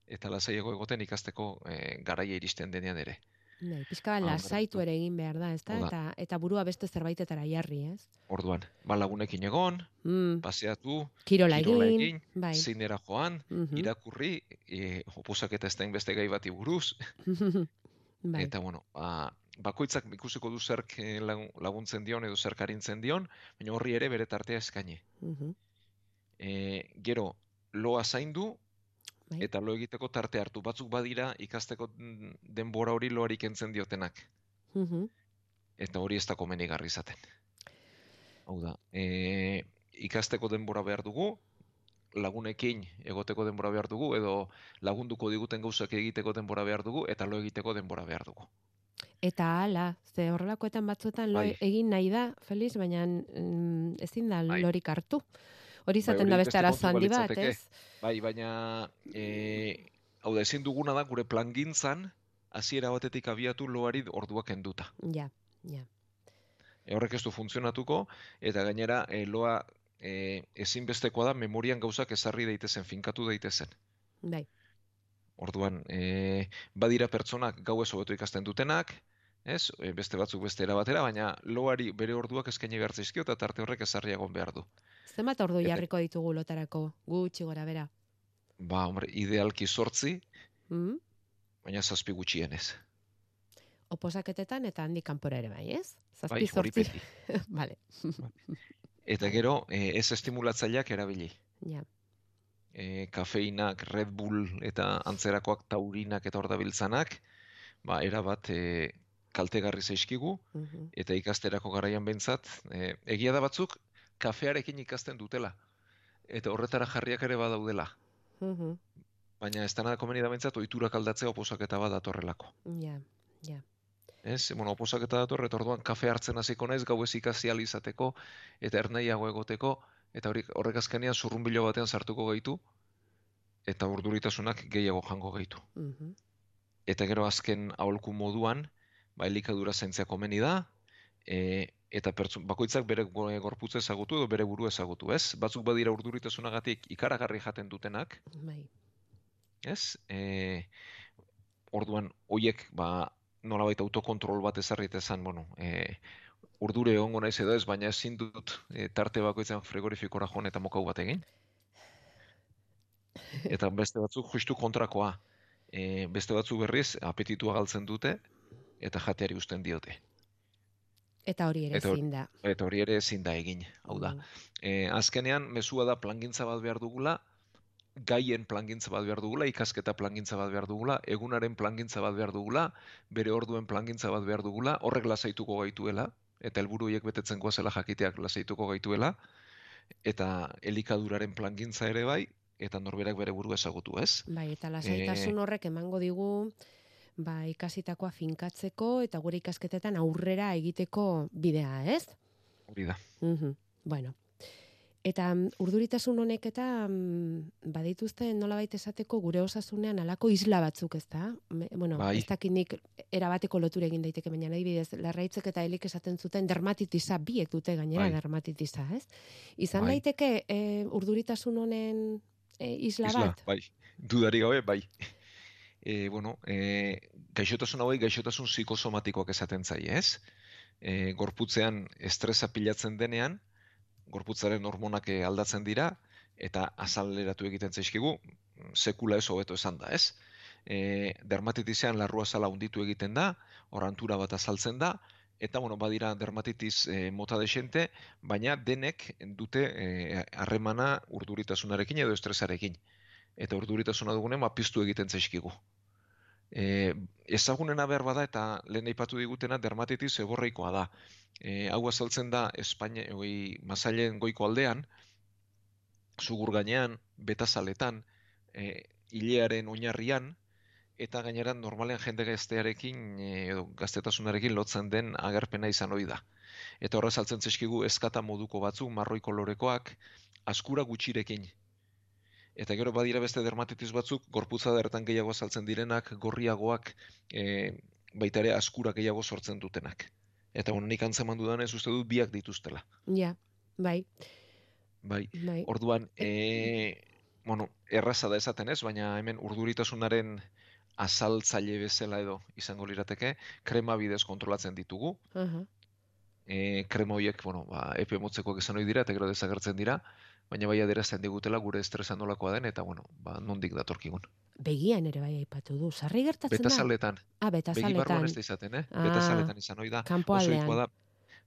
Eta lasaiago egoten ikasteko e, garaia iristen denean ere. Bai, pixka lasaitu ere egin behar da, ezta? Eta, eta burua beste zerbaitetara jarri, ez? Orduan, ba lagunekin egon, Mm. paseatu, Kirola egin, bai. zeinera joan, Mhm. irakurri, e, oposak eta ez da beste gai bati buruz, <laughs> bai. Eta bueno, ba, bakoitzak ikusiko du zerk eh, lagun- laguntzen dion edo zerk arintzen dion, baina horri ere bere tartea eskaini. Mhm. E, gero, loa zaindu, Bai. eta lo egiteko tarte hartu. Batzuk badira ikasteko mm, denbora hori loari kentzen diotenak. Mhm. Eta hori ez da komenigarri izaten. Hau da, e, ikasteko denbora behar dugu, lagunekin egoteko denbora behar dugu, edo lagunduko diguten gauzak egiteko denbora behar dugu, eta lo egiteko denbora behar dugu. Eta hala, ze horrelakoetan batzuetan lo Bai. egin nahi da, Feliz, baina mm, ezin da Bai. lorik hartu. Hori Bai, izaten da beste arazo handi bat, ez? Bai, baina e, hau da, ezin duguna da gure plangintzan hasiera batetik abiatu loari orduak kenduta. Ja, ja. E, horrek ez du funtzionatuko eta gainera e, loa e, ezinbestekoa da memorian gauzak ezarri daitezen, finkatu daitezen. Bai. Orduan, e, badira pertsonak gauez hobeto ikasten dutenak, ez? E, beste batzuk beste era batera, baina loari bere orduak eskaini behar zaizkio eta tarte horrek ezarri egon behar du. Zenbat ordu Eta- jarriko ditugu lotarako, gutxi gora bera. Ba, hombre, idealki sortzi, Mm? baina zazpi gutxienez. Oposaketetan eta handik kanpora ere bai, ez? Zazpi Bai, beti. <laughs> vale. <laughs> Eta gero, e, ez estimulatzaileak erabili. ja. E, kafeinak, Red Bull eta antzerakoak taurinak eta hor dabiltzanak, ba, erabat e, kaltegarri zaizkigu, Mhm. eta ikasterako garaian behintzat, e, egia da batzuk, kafearekin ikasten dutela. Eta horretara jarriak ere badaudela. Mhm. Baina ez da komeni da behintzat, oiturak aldatzea oposaketa bat datorrelako. Ja, ja. Ez, bueno, oposaketa dator, eta orduan kafe hartzen hasiko naiz, gauez ikasi izateko, eta ernaiago egoteko, eta hori, horrek azkenean zurrunbilo batean sartuko gaitu, eta urduritasunak gehiago jango gaitu. Mhm. Eta gero azken aholku moduan, ba, elikadura zaintzea komeni da, e, eta pertsu, bakoitzak bere go- gorputza ezagutu edo bere buru ezagutu, ez? Batzuk badira urduritasunagatik ikaragarri jaten dutenak, Bai. ez? E, orduan, hoiek, ba, nolabait autokontrol bat ezarri esan, bueno, e, urdure egongo naiz edo ez, baina ezin dut e, tarte bakoitzan frigorifikora joan eta mokau bat egin. <laughs> Eta beste batzuk justu kontrakoa. E, beste batzuk berriz apetitua galtzen dute eta jateari uzten diote. Eta hori ere ezin da. Eta hori ere ezin da egin. Hau da, e, azkenean mezua da plangintza bat behar dugula, gaien plangintza bat behar dugula, ikasketa plangintza bat behar dugula, egunaren plangintza bat behar dugula, bere orduen plangintza bat behar dugula, horrek lasaituko gaituela, eta helburu horiek betetzen goazela jakiteak lasaituko gaituela, eta elikaduraren plangintza ere bai, eta norberak bere buru ezagutu, ez? Bai, eta lasaitasun Eh, horrek emango digu ba, ikasitakoa finkatzeko eta gure ikasketetan aurrera egiteko bidea, ez? Hori da. Mhm. Bueno. Eta mm, urduritasun honek eta mm, badituzte nolabait esateko gure osasunean alako isla batzuk, ez da? Bueno, Bai. ez dakit nik erabateko lotura egin daiteke, baina adibidez, larraitzek eta helik esaten zuten dermatitisa, biek dute gainera Bai. dermatitisa, ez? Izan Bai. daiteke e, urduritasun honen e, isla, Isla, bat? bai. Dudari gabe, bai. E, bueno, e, gaixotasun hauei gaixotasun psikosomatikoak esaten zaie, ez? E, gorputzean estresa pilatzen denean, gorputzaren hormonak aldatzen dira, eta azaleratu egiten zaizkigu, sekula ez hobeto esan da, ez? E, dermatitisean larrua zala unditu egiten da, orantura bat azaltzen da, eta bueno, badira dermatitis e, mota desente, baina denek dute harremana urduritasunarekin edo estresarekin. Eta urduritasuna dugunen ba, piztu egiten zaizkigu. E, ezagunena behar bada eta lehen aipatu digutena dermatitis eborreikoa da. E, hau azaltzen da Espainia, oi, mazailen goiko aldean, zugur gainean, betazaletan, e, hilearen oinarrian, eta gainera normalean jende gaztearekin e, edo gaztetasunarekin lotzen den agerpena izan ohi da. Eta horrez saltzen zaizkigu eskata moduko batzuk, marroi kolorekoak, askura gutxirekin. Eta gero badira beste dermatitis batzuk, gorputza dertan gehiago azaltzen direnak, gorriagoak, e, baita ere askura gehiago sortzen dutenak. Eta bueno, nik antzeman dudanez uste dut biak dituztela. Ja, bai. Bai, Bai. orduan, e, bueno, erraza da esaten ez, baina hemen urduritasunaren azaltzaile bezala edo izango lirateke, krema bidez kontrolatzen ditugu. Aha. E, krema horiek, bueno, ba, epe motzekoak izan dira eta gero desagertzen dira, baina bai adierazten digutela gure estresa nolakoa den eta bueno, ba, nondik datorkigun. Begian ere bai aipatu du. Sarri gertatzen da? Betazaletan. Ah, Begi betazaletan. barruan ez da izaten, eh? Ah, Betazaletan izan ohi da. ohikoa da.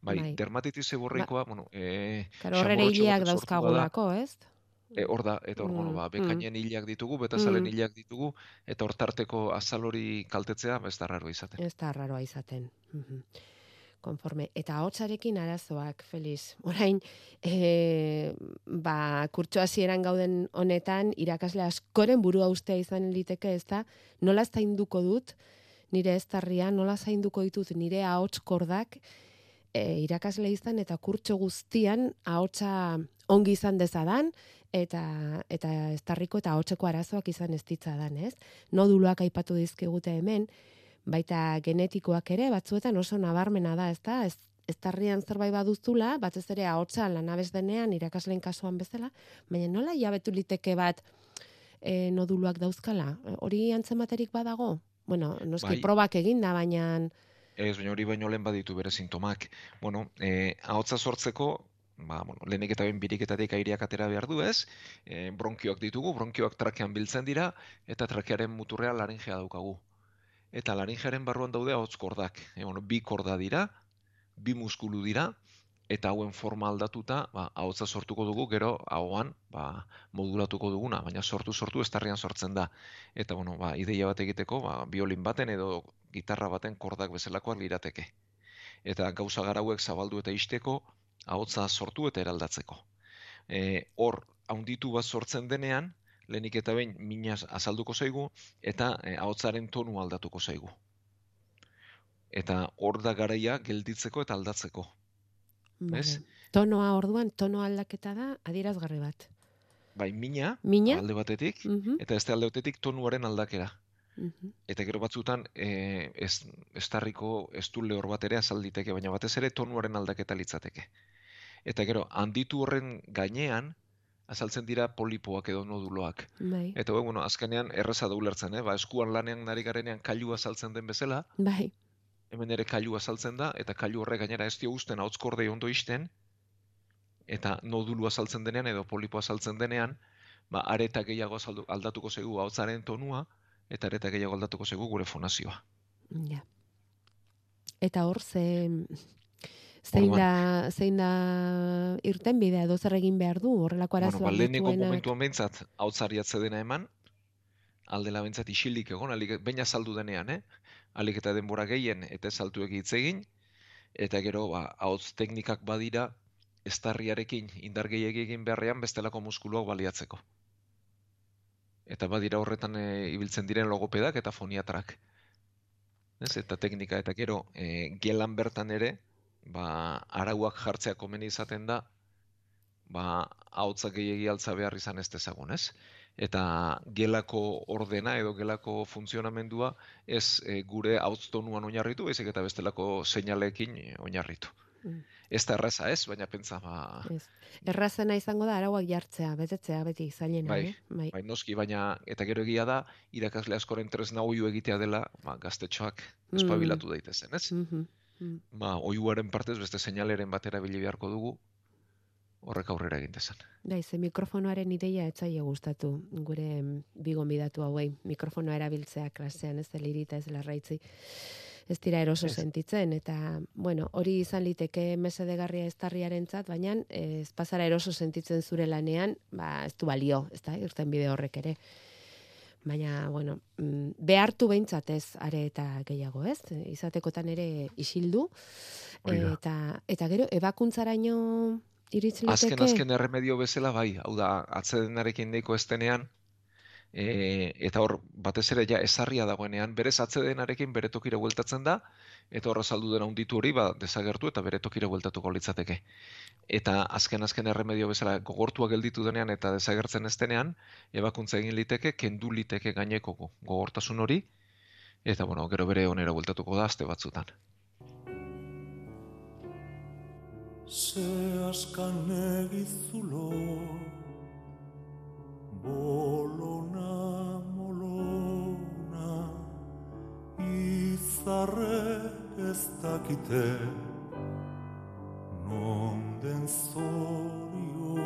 Bai, Bai. dermatitis seborreikoa, bueno, eh Karo, horrere hileak dauzkagulako, ez? E, hor da, eta hor, bueno, Mm, ba, mm. bekainen hilak ditugu, betazalen Mm. hilak ditugu, eta hor tarteko azal hori kaltetzea, ba, ez da raro izaten. Ez da raroa izaten. Mhm. Konforme. Eta hotzarekin arazoak, Feliz. <laughs> Orain, e, ba, kurtso hasieran gauden honetan, irakasle askoren burua ustea izan liteke, ez da, nola zainduko dut, nire eztarria, nola zainduko ditut nire ahots kordak, e, irakasle izan eta kurtso guztian ahotsa ongi izan dezadan, eta eta eztarriko eta ahotseko arazoak izan ez ditzadan, ez? Noduluak aipatu dizkigute hemen, baita genetikoak ere batzuetan oso nabarmena da, ezta? Ez eztarrian zerbait baduzula, batez ere ahotsa lanabez denean irakasleen kasuan bezala, baina nola jabetu liteke bat e, noduluak dauzkala? Hori antzematerik badago? Bueno, noski Bai. probak eginda, baina Ez, baina hori baino lehen baditu bere sintomak. Bueno, eh, ahotsa sortzeko, ba, bueno, lehenik eta behin biriketatik aireak atera behar du, ez? Eh, bronkioak ditugu, bronkioak trakean biltzen dira, eta trakearen muturrean laringea daukagu. Eta laringearen barruan daude ahots kordak. E, bueno, bi korda dira, bi muskulu dira, eta hauen forma aldatuta, ba, ahotsa sortuko dugu, gero ahoan, ba, modulatuko duguna, baina sortu sortu estarrian sortzen da. Eta bueno, ba, ideia bat egiteko, ba, biolin baten edo gitarra baten kordak bezalakoak lirateke. Eta gauza gara hauek zabaldu eta isteko, ahotsa sortu eta eraldatzeko. E, hor, haunditu bat sortzen denean, lehenik eta behin minaz azalduko zaigu, eta e, ahotsaren tonu aldatuko zaigu. Eta hor da garaia gelditzeko eta aldatzeko. Ez? Tonoa orduan, tono aldaketa da adierazgarri bat. Bai, mina, Mina? alde batetik, Mhm. eta beste alde batetik tonuaren aldakera. Mhm. Eta gero batzutan e, ez, estarriko estu lehor bat ere azal liteke, baina batez ere tonuaren aldaketa litzateke. Eta gero, handitu horren gainean, azaltzen dira polipoak edo noduloak. Bai. Eta bueno, azkenean erreza da ulertzen, eh? ba, eskuan lanean nari garenean kailua azaltzen den bezala, Bai. hemen ere kailua azaltzen da, eta kailu horrek gainera ez dio usten ahotskordei ondo isten, eta nodulu azaltzen denean edo polipo azaltzen denean, ba, areta gehiago azaldu, aldatuko zaigu ahotsaren tonua, eta areta gehiago aldatuko zaigu gure fonazioa. Ja. Eta hor ze zein da zein da irten bidea edo zer egin behar du horrelako Bueno, arazoak ba, lehenengo dituenak? momentuan behintzat, hautzari atzedena eman, aldela behintzat isilik egon, alik, baina saldu denean, eh? Alik eta denbora gehien eta saltu hitz egin, eta gero, ba, hauts teknikak badira, estarriarekin indar gehiegi egin beharrean bestelako muskuluak baliatzeko. Eta badira horretan e, ibiltzen diren logopedak eta foniatrak. Ez? Eta teknika eta gero e, gelan bertan ere, ba, arauak jartzea komeni izaten da, ba, ahotsa gehiegi altza behar izan ez dezagun, ez? Eta gelako ordena edo gelako funtzionamendua ez e, gure ahotz tonuan oinarritu, baizik eta bestelako seinaleekin e, oinarritu. Mm. Ez da erraza ez, baina pentsa, ba, Ez. Errazena izango da arauak jartzea, betetzea beti zailena, bai, eh? Bai. bai, noski, baina, eta gero egia da, irakasle askoren tresna oiu egitea dela, ba, gaztetxoak Mm. espabilatu daitezen, ez? Mhm. Mm. Ba, oiuaren partez beste seinaleren batera bili beharko dugu, horrek aurrera egin dezan. Bai, ze mikrofonoaren ideia etzaile gustatu gure mm, bi gonbidatu hauei. Mikrofonoa erabiltzea klasean, ez delirita ez larraitzi. Ez dira eroso Ez. sentitzen eta bueno, hori izan liteke mesedegarria estarriarentzat, baina eh, ez pasara eroso sentitzen zure lanean, ba ez du balio, ezta? Irten bide horrek ere. Baina, bueno, mm, behartu behintzat ez are eta gehiago, ez? Izatekotan ere isildu. Eta, eta gero, ebakuntzaraino iritz liteke? Azken azken erremedio bezala bai, hau da, atzedenarekin deiko estenean, E, eta hor, batez ere ja ezarria dagoenean, berez atzedenarekin bere tokira bueltatzen da, eta horra saldu dena unditu hori, ba, desagertu eta bere tokira bueltatuko litzateke. Eta azken azken erremedio bezala gogortua gelditu denean eta desagertzen ez denean, ebakuntza egin liteke, kendu liteke gaineko go- gogortasun hori, eta bueno, gero bere onera bueltatuko da aste batzutan. Se askan egizulo Bolona, molona Izarrek ez dakite Non den zoriona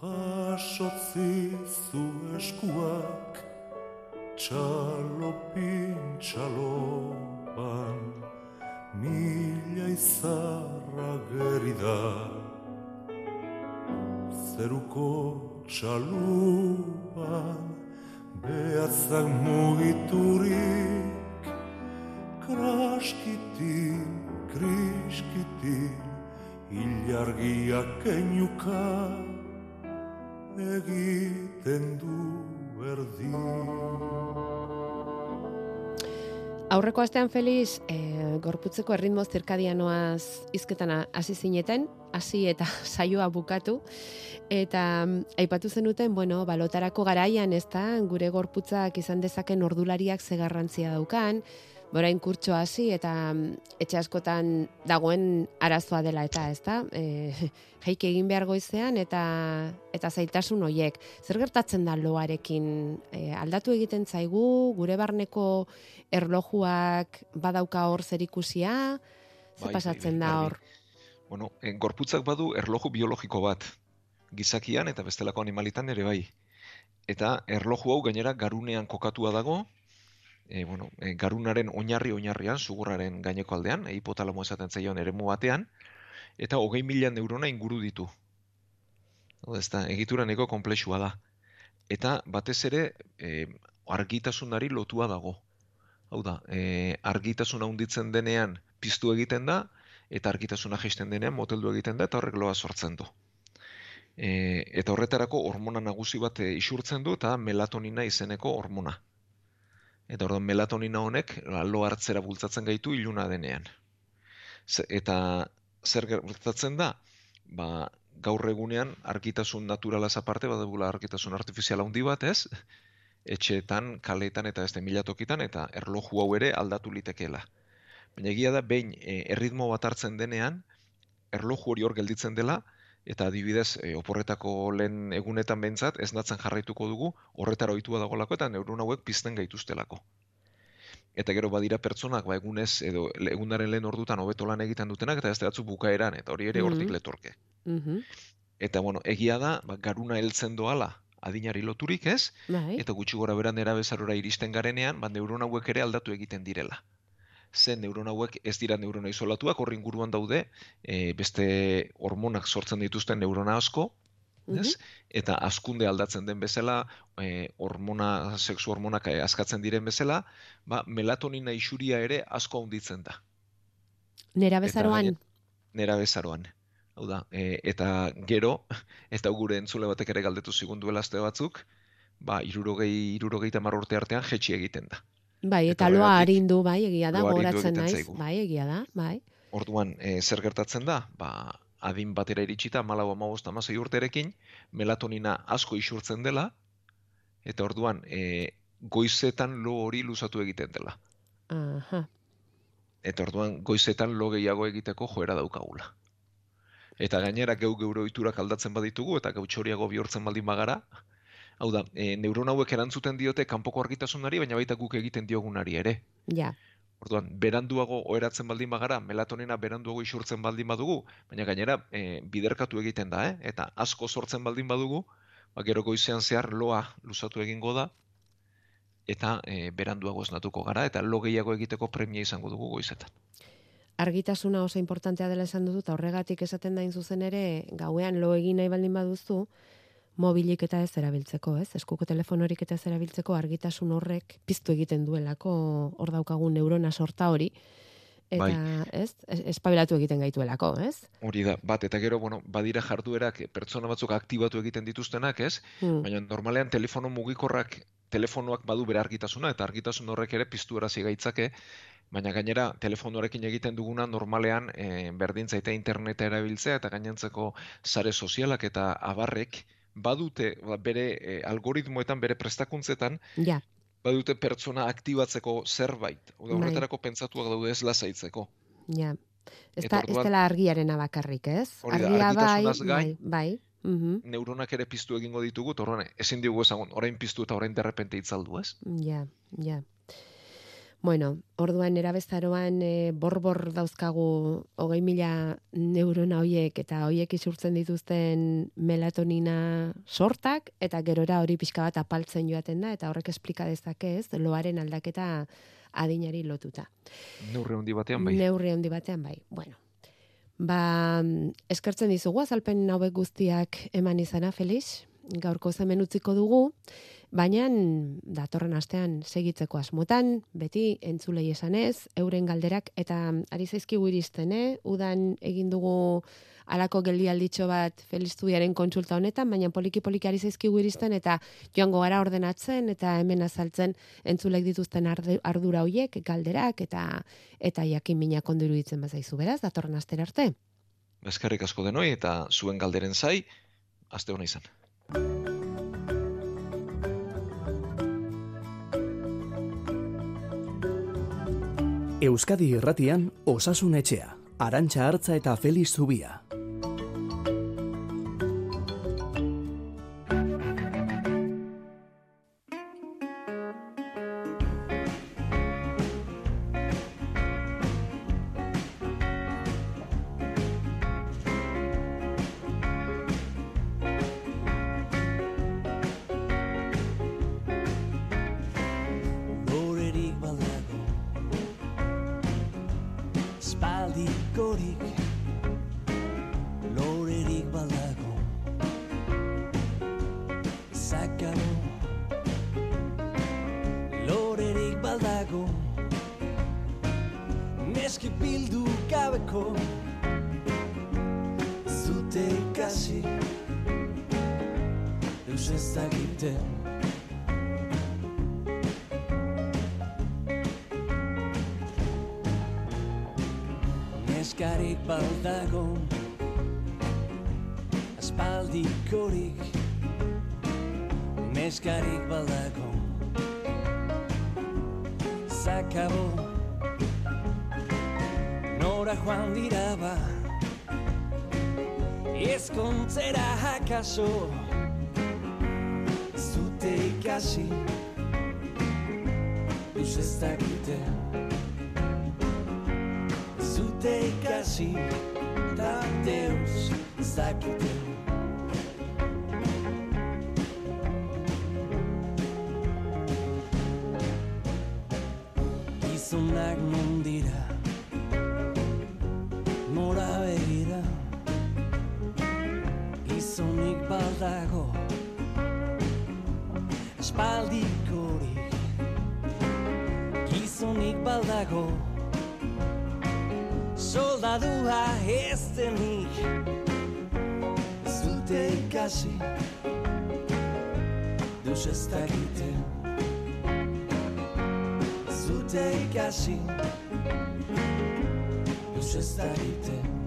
Jasotzi zu eskuak Txalopin txalopan Mila izarra geri da Zeruko txalupan Behatzak mugiturik Kraskitin, kriskitin Ilargiak keinuka Egiten du berdin Aurreko astean Feliz, e, gorputzeko erritmo zirkadianoaz hizketan hasi zineten, hasi eta <laughs> saioa bukatu. Eta mm, aipatu zenuten, bueno, balotarako garaian, ezta, gure gorputzak izan dezaken ordulariak ze garrantzia daukan, Borain kurtso hasi eta mm, etxe askotan dagoen arazoa dela eta, ezta? E, <laughs> jaik egin behar goizean eta eta zaitasun hoiek. Zer gertatzen da loarekin? E, aldatu egiten zaigu gure barneko erlojuak badauka hor zerikusia? Ze Bai, pasatzen bai, da bai, hor? Bueno, e, gorputzak badu erloju biologiko bat, gizakian eta bestelako animalitan ere bai. Eta erloju hau gainera garunean kokatua dago, e, bueno, e, garunaren oinarri oinarrian, sugurraren gaineko aldean, e, hipotalamo esaten zaion eremu batean, eta hogei mila neurona inguru ditu. Ez da, egitura nahiko konplexua da. Eta batez ere e, argitasunari lotua dago. Hau da, e, argitasuna handitzen denean piztu egiten da, eta argitasuna jaisten denean moteldu egiten da, eta horrek loa sortzen du. E, eta horretarako hormona nagusi bat isurtzen du, eta melatonina izeneko hormona. Eta orduan melatonina honek ba, lo hartzera bultzatzen gaitu iluna denean. Eta zer gertatzen da? Ba, gaur egunean argitasun naturalaz aparte badugula argitasun artifiziala handi bat, ez? Etxeetan, kaleetan eta beste mila tokitan eta erloju hau ere aldatu litekeela. Baina egia da behin e, erritmo bat hartzen denean, erloju hori hor gelditzen dela, eta adibidez e, oporretako lehen egunetan behintzat ez natzen jarraituko dugu horretara ohitua dagolako eta neurona hauek pizten gaituztelako. Eta gero badira pertsonak ba egunez edo egunaren lehen ordutan hobeto lan egiten dutenak eta beste batzu bukaeran eta hori ere hortik Mhm. letorke. Mhm. Eta bueno, egia da, ba, garuna heltzen doala adinari loturik ez, Bai. eta gutxi gora beran erabezarora iristen garenean, ba, neuron hauek ere aldatu egiten direla. Ze neuron hauek ez dira neurona isolatuak, horri inguruan daude e, beste hormonak sortzen dituzten neurona asko, ez? Eta askunde aldatzen den bezala, e, hormona, sexu hormonak e, askatzen diren bezala, ba, melatonina isuria ere asko handitzen da. Nera Eta bezaroan, gaine- Nera bezaroan. Hau da, e, eta gero, <laughs> eta gure entzule batek ere galdetu zigun duela aste batzuk, ba, irurogei, irurogei tamar urte artean jetxi egiten da. Bai, eta eta loa arindu, bai, egia da, loa arindu goratzen egiten naiz, bai, egia da, bai. Orduan, e, zer gertatzen da? Ba, adin batera iritsita, malau amabost amasei urterekin, melatonina asko isurtzen dela, eta orduan, e, goizetan lo hori luzatu egiten dela. Aha. Eta orduan, goizetan lo gehiago egiteko joera daukagula. Eta gainera geu geure ohiturak aldatzen baditugu eta gautxoriago bihurtzen baldin bagara, hau da, e, neuron hauek erantzuten diote kanpoko argitasunari, baina baita guk egiten diogunari ere. Ja. Orduan, beranduago oheratzen baldin bagara, melatonina beranduago isurtzen baldin badugu, baina gainera e, biderkatu egiten da, eh? eta asko sortzen baldin badugu, ba, gero goizean zehar loa luzatu egingo da, eta e, beranduago esnatuko gara, eta lo gehiago egiteko premia izango dugu goizetan. argitasuna oso importantea dela esan duzu, eta horregatik esaten da in zuzen ere, gauean lo egin nahi baldin baduzu, mobilik eta ez erabiltzeko, ez? Eskuko telefonorik eta ez erabiltzeko argitasun horrek piztu egiten duelako hor daukagun neurona sorta hori. eta, Bai. ez, es- espabilatu egiten gaituelako, ez? Hori da, bat, eta gero, bueno, badira jarduerak eh, pertsona batzuk aktibatu egiten dituztenak, ez? Hmm. Baina normalean telefono mugikorrak, telefonoak badu bere argitasuna, eta argitasun horrek ere piztu erazi gaitzake, baina gainera telefonoarekin egiten duguna normalean e, berdin zaite interneta erabiltzea eta gainontzeko sare sozialak eta abarrek badute ba, bere e, algoritmoetan, bere prestakuntzetan, Ja, badute pertsona aktibatzeko zerbait. Hau da, Bai. horretarako pentsatuak daude ez lasaitzeko. ja. Ez, da, ez orduan- dela argiarena bakarrik, ez? Hori da, Argia bai, bai, gain, bai. mhm, neuronak ere piztu egingo ditugu, orduan ezin digu ezagun, orain piztu eta orain derrepente itzaldu, ez? Ja, ja. Bueno, orduan erabezaroan e, borbor dauzkagu hogei mila neurona hoiek eta hoiek isurtzen dituzten melatonina sortak eta gerora hori pixka bat apaltzen joaten da eta horrek esplika dezake ez loaren aldaketa adinari lotuta. Neurri handi batean bai. Neurri handi batean bai. Bueno. Ba, eskertzen dizugu azalpen hauek guztiak eman izana, Felix. Gaurko hemen utziko dugu, baina datorren astean segitzeko asmotan, beti entzulei esanez, euren galderak eta ari zaizkigu iristen, eh? Udan egin dugu alako geldialditxo bat Feliztudiaren kontsulta honetan, baina poliki-poliki ari zaizkigu iristen eta joango gara ordenatzen eta hemen azaltzen entzulek dituzten ardura hoiek, galderak eta eta jakin minak ondo iruditzen bazaizu beraz, datorren astera arte. Eskerrik asko denoi eta zuen galderen zai, aste hona izan. Euskadi irratian osasun etxea. Arantxa hartza eta Felix Zubia. Zakabo Nora joan dira ba Ezkontzera hakaso Zute ikasi Eus ez dakite Zute ikasi Da Deus ez dakite Zute ikasi Deus ez dakite